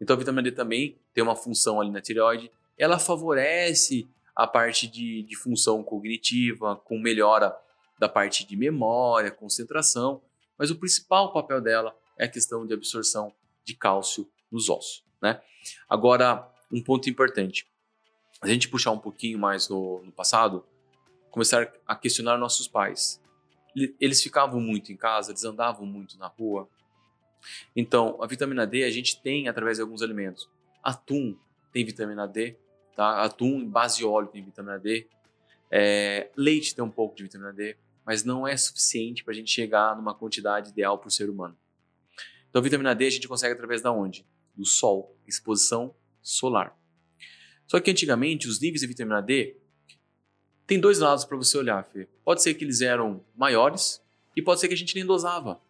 Então a vitamina D também tem uma função ali na tireoide. Ela favorece a parte de, de função cognitiva, com melhora da parte de memória, concentração, mas o principal papel dela é a questão de absorção de cálcio nos ossos. Né? Agora, um ponto importante. A gente puxar um pouquinho mais no, no passado, começar a questionar nossos pais. Ele- Eles ficavam muito em casa, eles andavam muito na rua, então, a vitamina D a gente tem através de alguns alimentos. Atum tem vitamina D, tá? Atum base de óleo tem vitamina D. É, leite tem um pouco de vitamina D, mas não é suficiente para a gente chegar numa quantidade ideal para o ser humano. Então, vitamina D a gente consegue através da onde? Do sol, exposição solar. Só que antigamente os níveis de vitamina D tem dois lados para você olhar, Fê. Pode ser que eles eram maiores e pode ser que a gente nem dosava,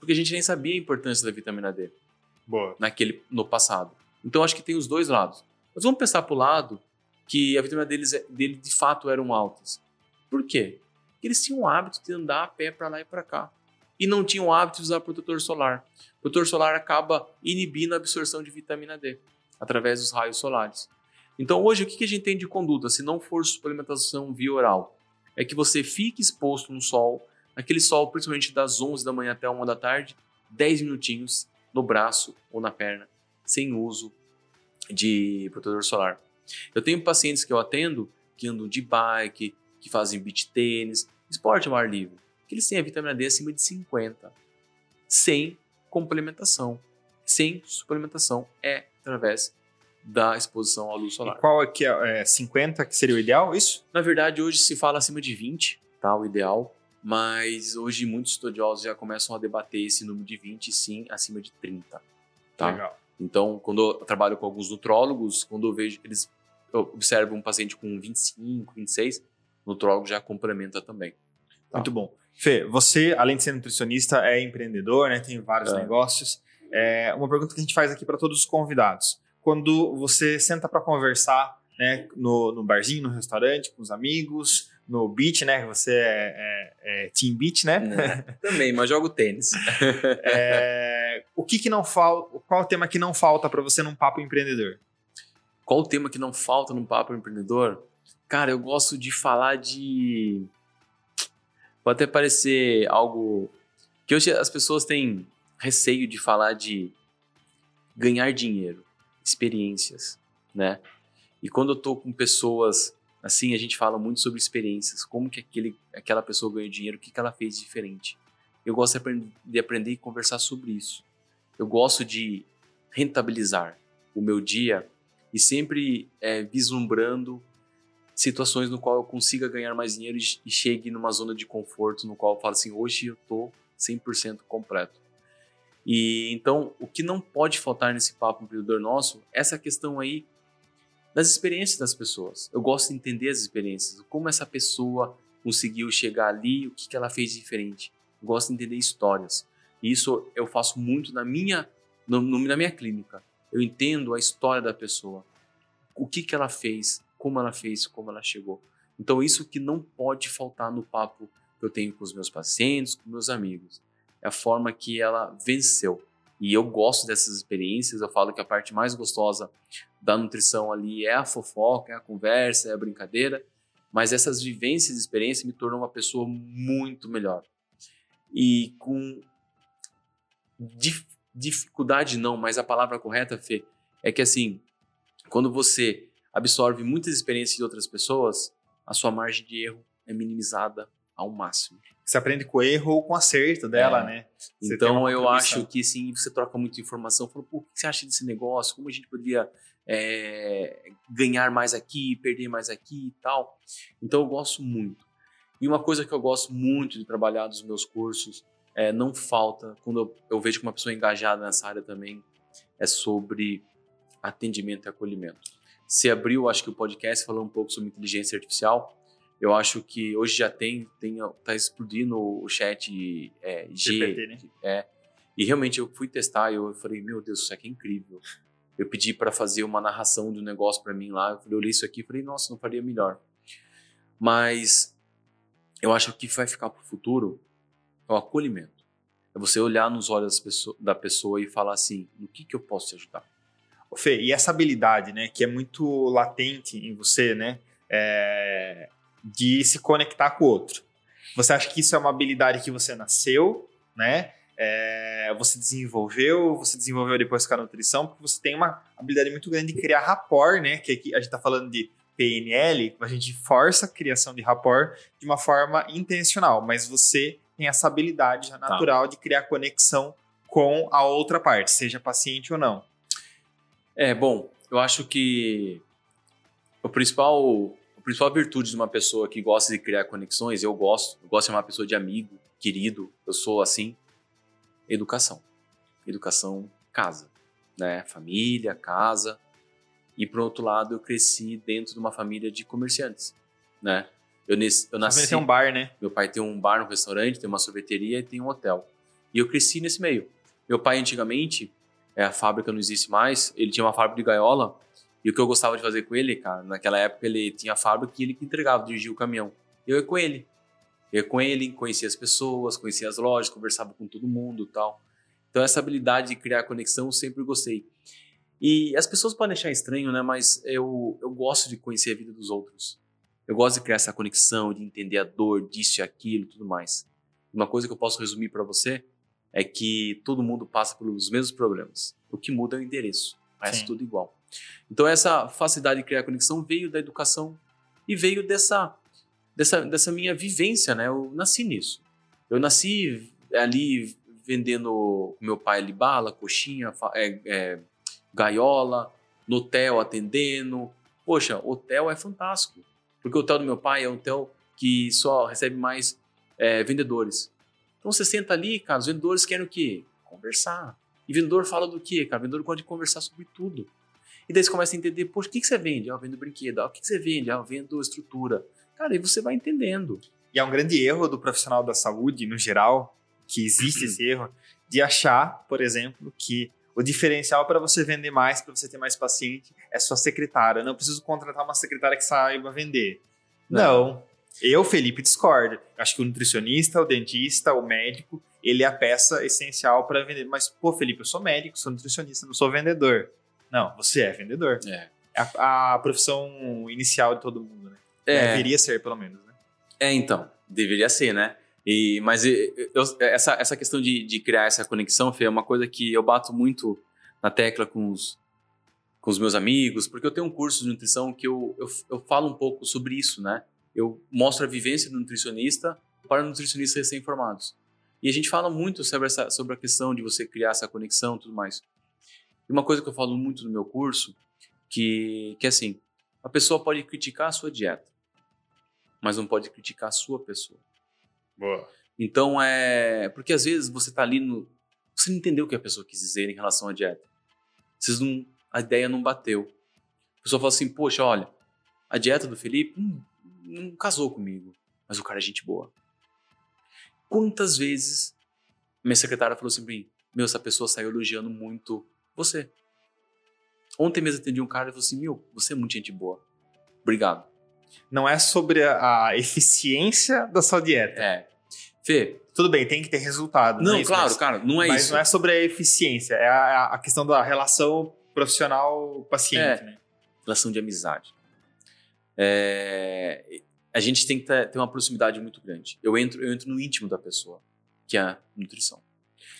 porque a gente nem sabia a importância da vitamina D. Boa. Naquele, no passado. Então acho que tem os dois lados. Mas vamos pensar para o lado que a vitamina deles, dele de fato eram altas. Por quê? Porque eles tinham o hábito de andar a pé para lá e para cá. E não tinham o hábito de usar protetor solar. O protetor solar acaba inibindo a absorção de vitamina D através dos raios solares. Então, hoje, o que a gente tem de conduta, se não for suplementação via oral? É que você fique exposto no sol, aquele sol, principalmente das 11 da manhã até 1 da tarde, 10 minutinhos no braço ou na perna, sem uso de protetor solar. Eu tenho pacientes que eu atendo que andam de bike, que fazem beach tênis, esporte ao ar livre, que eles têm a vitamina D acima de 50, sem complementação, sem suplementação, é através da exposição à luz solar. E qual é que é, é 50 que seria o ideal, isso? Na verdade, hoje se fala acima de 20, tá? O ideal. Mas hoje muitos estudiosos já começam a debater esse número de 20, sim, acima de 30. Tá? Legal. Então, quando eu trabalho com alguns nutrólogos, quando eu vejo que eles observam um paciente com 25, 26, o nutrólogo já complementa também. Tá? Muito bom. Fê, você, além de ser nutricionista, é empreendedor, né? Tem vários é. negócios. É uma pergunta que a gente faz aqui para todos os convidados quando você senta para conversar né, no, no, barzinho, no restaurante, com os amigos, no beach, né? Você é, é, é team beach, né? É, também, mas jogo tênis. É, o que, que não falta? Qual o tema que não falta para você num papo empreendedor? Qual o tema que não falta num papo empreendedor? Cara, eu gosto de falar de. Pode até parecer algo que hoje as pessoas têm receio de falar de ganhar dinheiro experiências, né? E quando eu tô com pessoas assim, a gente fala muito sobre experiências, como que aquele, aquela pessoa ganhou dinheiro, o que, que ela fez diferente. Eu gosto de aprender, de aprender e conversar sobre isso. Eu gosto de rentabilizar o meu dia e sempre é, vislumbrando situações no qual eu consiga ganhar mais dinheiro e, chegue numa zona de conforto no qual eu falo assim, hoje eu tô 100% completo. E então, o que não pode faltar nesse papo empreendedor nosso essa questão aí das experiências das pessoas. Eu gosto de entender as experiências, como essa pessoa conseguiu chegar ali, o que, que ela fez diferente. Eu gosto de entender histórias. E isso eu faço muito na minha, no, na minha clínica. Eu entendo a história da pessoa, o que, que ela fez, como ela fez, como ela chegou. Então, isso que não pode faltar no papo que eu tenho com os meus pacientes, com meus amigos é a forma que ela venceu. E eu gosto dessas experiências, eu falo que a parte mais gostosa da nutrição ali é a fofoca, é a conversa, é a brincadeira, mas essas vivências e experiências me tornam uma pessoa muito melhor. E com dif dificuldade não, mas a palavra correta, Fê, é que assim, quando você absorve muitas experiências de outras pessoas, a sua margem de erro é minimizada ao máximo. Você aprende com o erro ou com o acerto dela, é. né? Você então eu acho que sim, você troca muita informação, fala, pô, o que você acha desse negócio? Como a gente poderia é, ganhar mais aqui, perder mais aqui e tal. Então eu gosto muito. E uma coisa que eu gosto muito de trabalhar nos meus cursos, é, não falta, quando eu, eu vejo que uma pessoa engajada nessa área também, é sobre atendimento e acolhimento. Você abriu, acho que o podcast falou um pouco sobre inteligência artificial. Eu acho que hoje já tem, tem tá explodindo o chat é, G. GPT, né? É. E realmente eu fui testar e eu falei, meu Deus, isso aqui é incrível. Eu pedi para fazer uma narração do negócio para mim lá. Eu falei, eu li isso aqui e falei, nossa, não faria melhor. Mas eu acho que vai ficar para o futuro é o acolhimento. É você olhar nos olhos da pessoa e falar assim, no que, que eu posso te ajudar? Fê, e essa habilidade, né, que é muito latente em você, né, é, de se conectar com o outro. Você acha que isso é uma habilidade que você nasceu, né? É, você desenvolveu, você desenvolveu depois com a nutrição, porque você tem uma habilidade muito grande de criar rapport, né? Que aqui a gente está falando de PNL, a gente força a criação de rapport de uma forma intencional, mas você tem essa habilidade tá. natural tá. de criar conexão com a outra parte, seja paciente ou não. É, bom, eu acho que o principal, a principal virtude de uma pessoa que gosta de criar conexões, eu gosto, eu gosto de chamar uma pessoa de amigo, querido, eu sou assim, educação. Educação casa, né? Família, casa. E por outro lado, eu cresci dentro de uma família de comerciantes, né? Eu, eu nasci. tem um bar, né? Meu pai tem um bar, um restaurante, tem uma sorveteria e tem um hotel. E eu cresci nesse meio. Meu pai, antigamente, é, a fábrica não existe mais, ele tinha uma fábrica de gaiola. E o que eu gostava de fazer com ele, cara, naquela época ele tinha a fábrica e ele que entregava, dirigia o caminhão. Eu ia com ele. Eu ia com ele, conhecia as pessoas, conhecia as lojas, conversava com todo mundo tal. Então, essa habilidade de criar conexão eu sempre gostei. E as pessoas podem achar estranho, né? Mas eu, eu gosto de conhecer a vida dos outros. Eu gosto de criar essa conexão, de entender a dor disso e aquilo tudo mais. Uma coisa que eu posso resumir para você é que todo mundo passa pelos mesmos problemas. O que muda é o endereço. Parece tudo igual. Então, essa facilidade de criar conexão veio da educação e veio dessa, dessa, dessa minha vivência, né? Eu nasci nisso. Eu nasci ali vendendo meu pai ali bala, coxinha, é, é, gaiola, no hotel atendendo. Poxa, hotel é fantástico. Porque o hotel do meu pai é um hotel que só recebe mais é, vendedores. Então você senta ali, cara, os vendedores querem o quê? Conversar. E vendedor fala do quê, cara? O vendedor pode conversar sobre tudo. E daí você começa a entender, poxa, o que, que você vende? Ah, eu vendo brinquedo. Ah, o que, que você vende? Ah, eu vendo estrutura. Cara, e você vai entendendo. E é um grande erro do profissional da saúde, no geral, que existe esse erro, de achar, por exemplo, que o diferencial para você vender mais, para você ter mais paciente, é sua secretária. Eu não preciso contratar uma secretária que saiba vender. Não. não. Eu, Felipe, discordo. Acho que o nutricionista, o dentista, o médico, ele é a peça essencial para vender. Mas, pô, Felipe, eu sou médico, sou nutricionista, não sou vendedor. Não, você é vendedor. É. É a, a profissão inicial de todo mundo, né? É. Deveria ser, pelo menos, né? É, então. Deveria ser, né? E, mas eu, essa, essa questão de, de criar essa conexão, Fê, é uma coisa que eu bato muito na tecla com os, com os meus amigos, porque eu tenho um curso de nutrição que eu, eu, eu falo um pouco sobre isso, né? Eu mostro a vivência do nutricionista para nutricionistas recém-formados. E a gente fala muito sobre, essa, sobre a questão de você criar essa conexão e tudo mais. E uma coisa que eu falo muito no meu curso, que, que é assim, a pessoa pode criticar a sua dieta, mas não pode criticar a sua pessoa. Boa. Então é. Porque às vezes você tá ali no. Você não entendeu o que a pessoa quis dizer em relação à dieta. Vocês não. A ideia não bateu. A pessoa fala assim, poxa, olha, a dieta do Felipe hum, não casou comigo. Mas o cara é gente boa. Quantas vezes minha secretária falou assim pra mim, meu, essa pessoa saiu elogiando muito você. Ontem mesmo atendi um cara e falou assim, meu, você é muito gente boa. Obrigado. Não é sobre a eficiência da sua dieta. É. Fê. Tudo bem, tem que ter resultado. Não, não é claro, mas, cara, não é mas isso. Mas não é sobre a eficiência, é a, a questão da relação profissional-paciente. É. Né? Relação de amizade. É, a gente tem que ter uma proximidade muito grande. Eu entro, eu entro no íntimo da pessoa, que é a nutrição.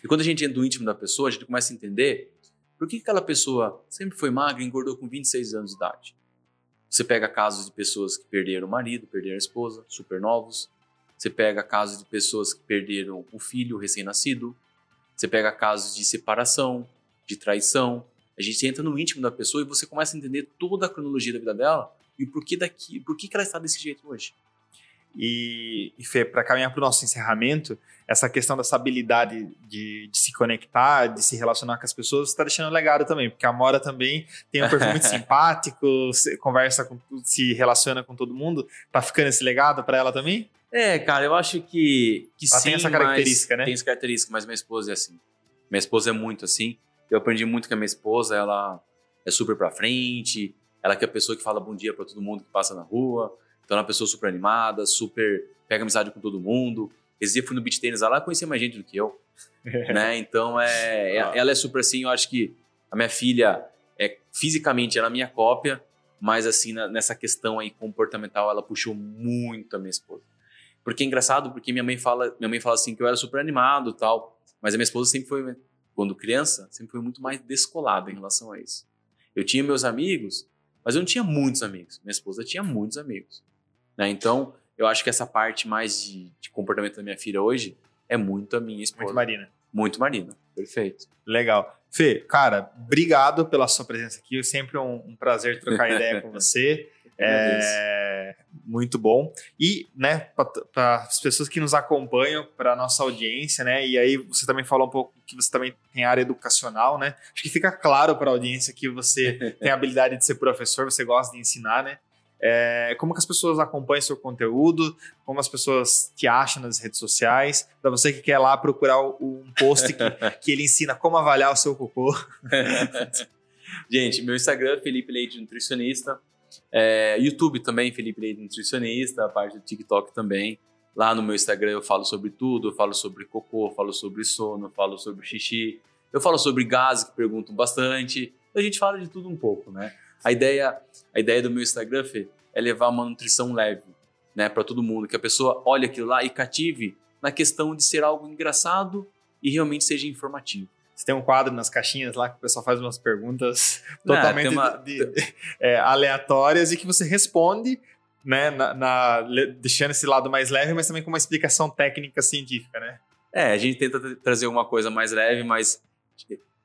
E quando a gente entra no íntimo da pessoa, a gente começa a entender por que aquela pessoa sempre foi magra e engordou com 26 anos de idade. Você pega casos de pessoas que perderam o marido, perderam a esposa, super novos. Você pega casos de pessoas que perderam o filho recém-nascido. Você pega casos de separação, de traição. A gente entra no íntimo da pessoa e você começa a entender toda a cronologia da vida dela e por que daqui, por que ela está desse jeito hoje. E, e Fê, para caminhar para o nosso encerramento, essa questão dessa habilidade de, de, se conectar, de se relacionar com as pessoas, está deixando legado também, porque a Mora também tem um perfil muito simpático, conversa com se relaciona com todo mundo. Tá ficando esse legado para ela também? É, cara, eu acho que, que ela sim. tem essa característica, né? Tem essa característica, mas minha esposa é assim. Minha esposa é muito assim. Eu aprendi muito com a minha esposa, ela é super pra frente, ela que é a pessoa que fala bom dia para todo mundo que passa na rua. Então é uma pessoa super animada, super pega amizade com todo mundo. Esse dia fui no beach tênis, ela conhecia mais gente do que eu. né? Então é, é, ela é super assim, eu acho que a minha filha é fisicamente ela é a minha cópia, mas assim na, nessa questão aí comportamental ela puxou muito a minha esposa. Porque é engraçado, porque minha mãe fala, minha mãe fala assim que eu era super animado, tal, mas a minha esposa sempre foi quando criança, sempre foi muito mais descolada em relação a isso. Eu tinha meus amigos, mas eu não tinha muitos amigos. Minha esposa tinha muitos amigos. Né? Então, eu acho que essa parte mais de, de, comportamento da minha filha hoje é muito a minha esposa. Muito Marina. Muito Marina, perfeito. Legal. Fê, cara, obrigado pela sua presença aqui. É sempre um, um prazer trocar ideia com você. É, muito bom. E, né, para as pessoas que nos acompanham, para nossa audiência, né, e aí você também falou um pouco que você também tem área educacional, né, acho que fica claro para a audiência que você tem a habilidade de ser professor, você gosta de ensinar, né, é, como que as pessoas acompanham seu conteúdo, como as pessoas te acham nas redes sociais, para você que quer lá procurar um post que, que ele ensina como avaliar o seu cocô. Gente, meu Instagram é Felipe Leite Nutricionista, é, YouTube também, Felipe Leite Nutricionista, a parte do TikTok também. Lá no meu Instagram eu falo sobre tudo, eu falo sobre cocô, eu falo sobre sono, eu falo sobre xixi, eu falo sobre gases que perguntam bastante. A gente fala de tudo um pouco, né? A ideia, a ideia do meu Instagram, Fê, é levar uma nutrição leve, né, para todo mundo, que a pessoa olhe aquilo lá e cative na questão de ser algo engraçado e realmente seja informativo. Você tem um quadro nas caixinhas lá que o pessoal faz umas perguntas Não, totalmente uma... de, de, é, aleatórias e que você responde, né, na, na, deixando esse lado mais leve, mas também com uma explicação técnica científica, né? É, a gente tenta trazer uma coisa mais leve, mas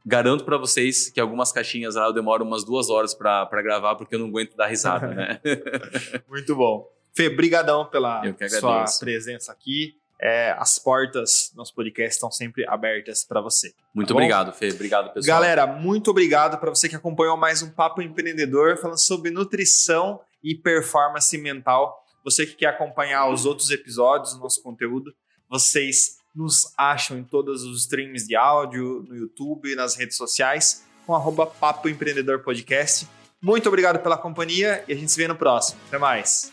garanto para vocês que algumas caixinhas lá eu demoro umas duas horas para gravar porque eu não aguento dar risada, né? Muito bom. Fê, brigadão pela sua presença aqui é, as portas do nosso podcast estão sempre abertas para você. Tá muito tá obrigado, Fê. Obrigado, pessoal. Galera, muito obrigado para você que acompanhou mais um Papo Empreendedor falando sobre nutrição e performance mental. Você que quer acompanhar os outros episódios do nosso conteúdo, vocês nos acham em todos os streams de áudio, no YouTube, nas redes sociais, com arroba Papo Empreendedor Podcast. Muito obrigado pela companhia e a gente se vê no próximo. Até mais.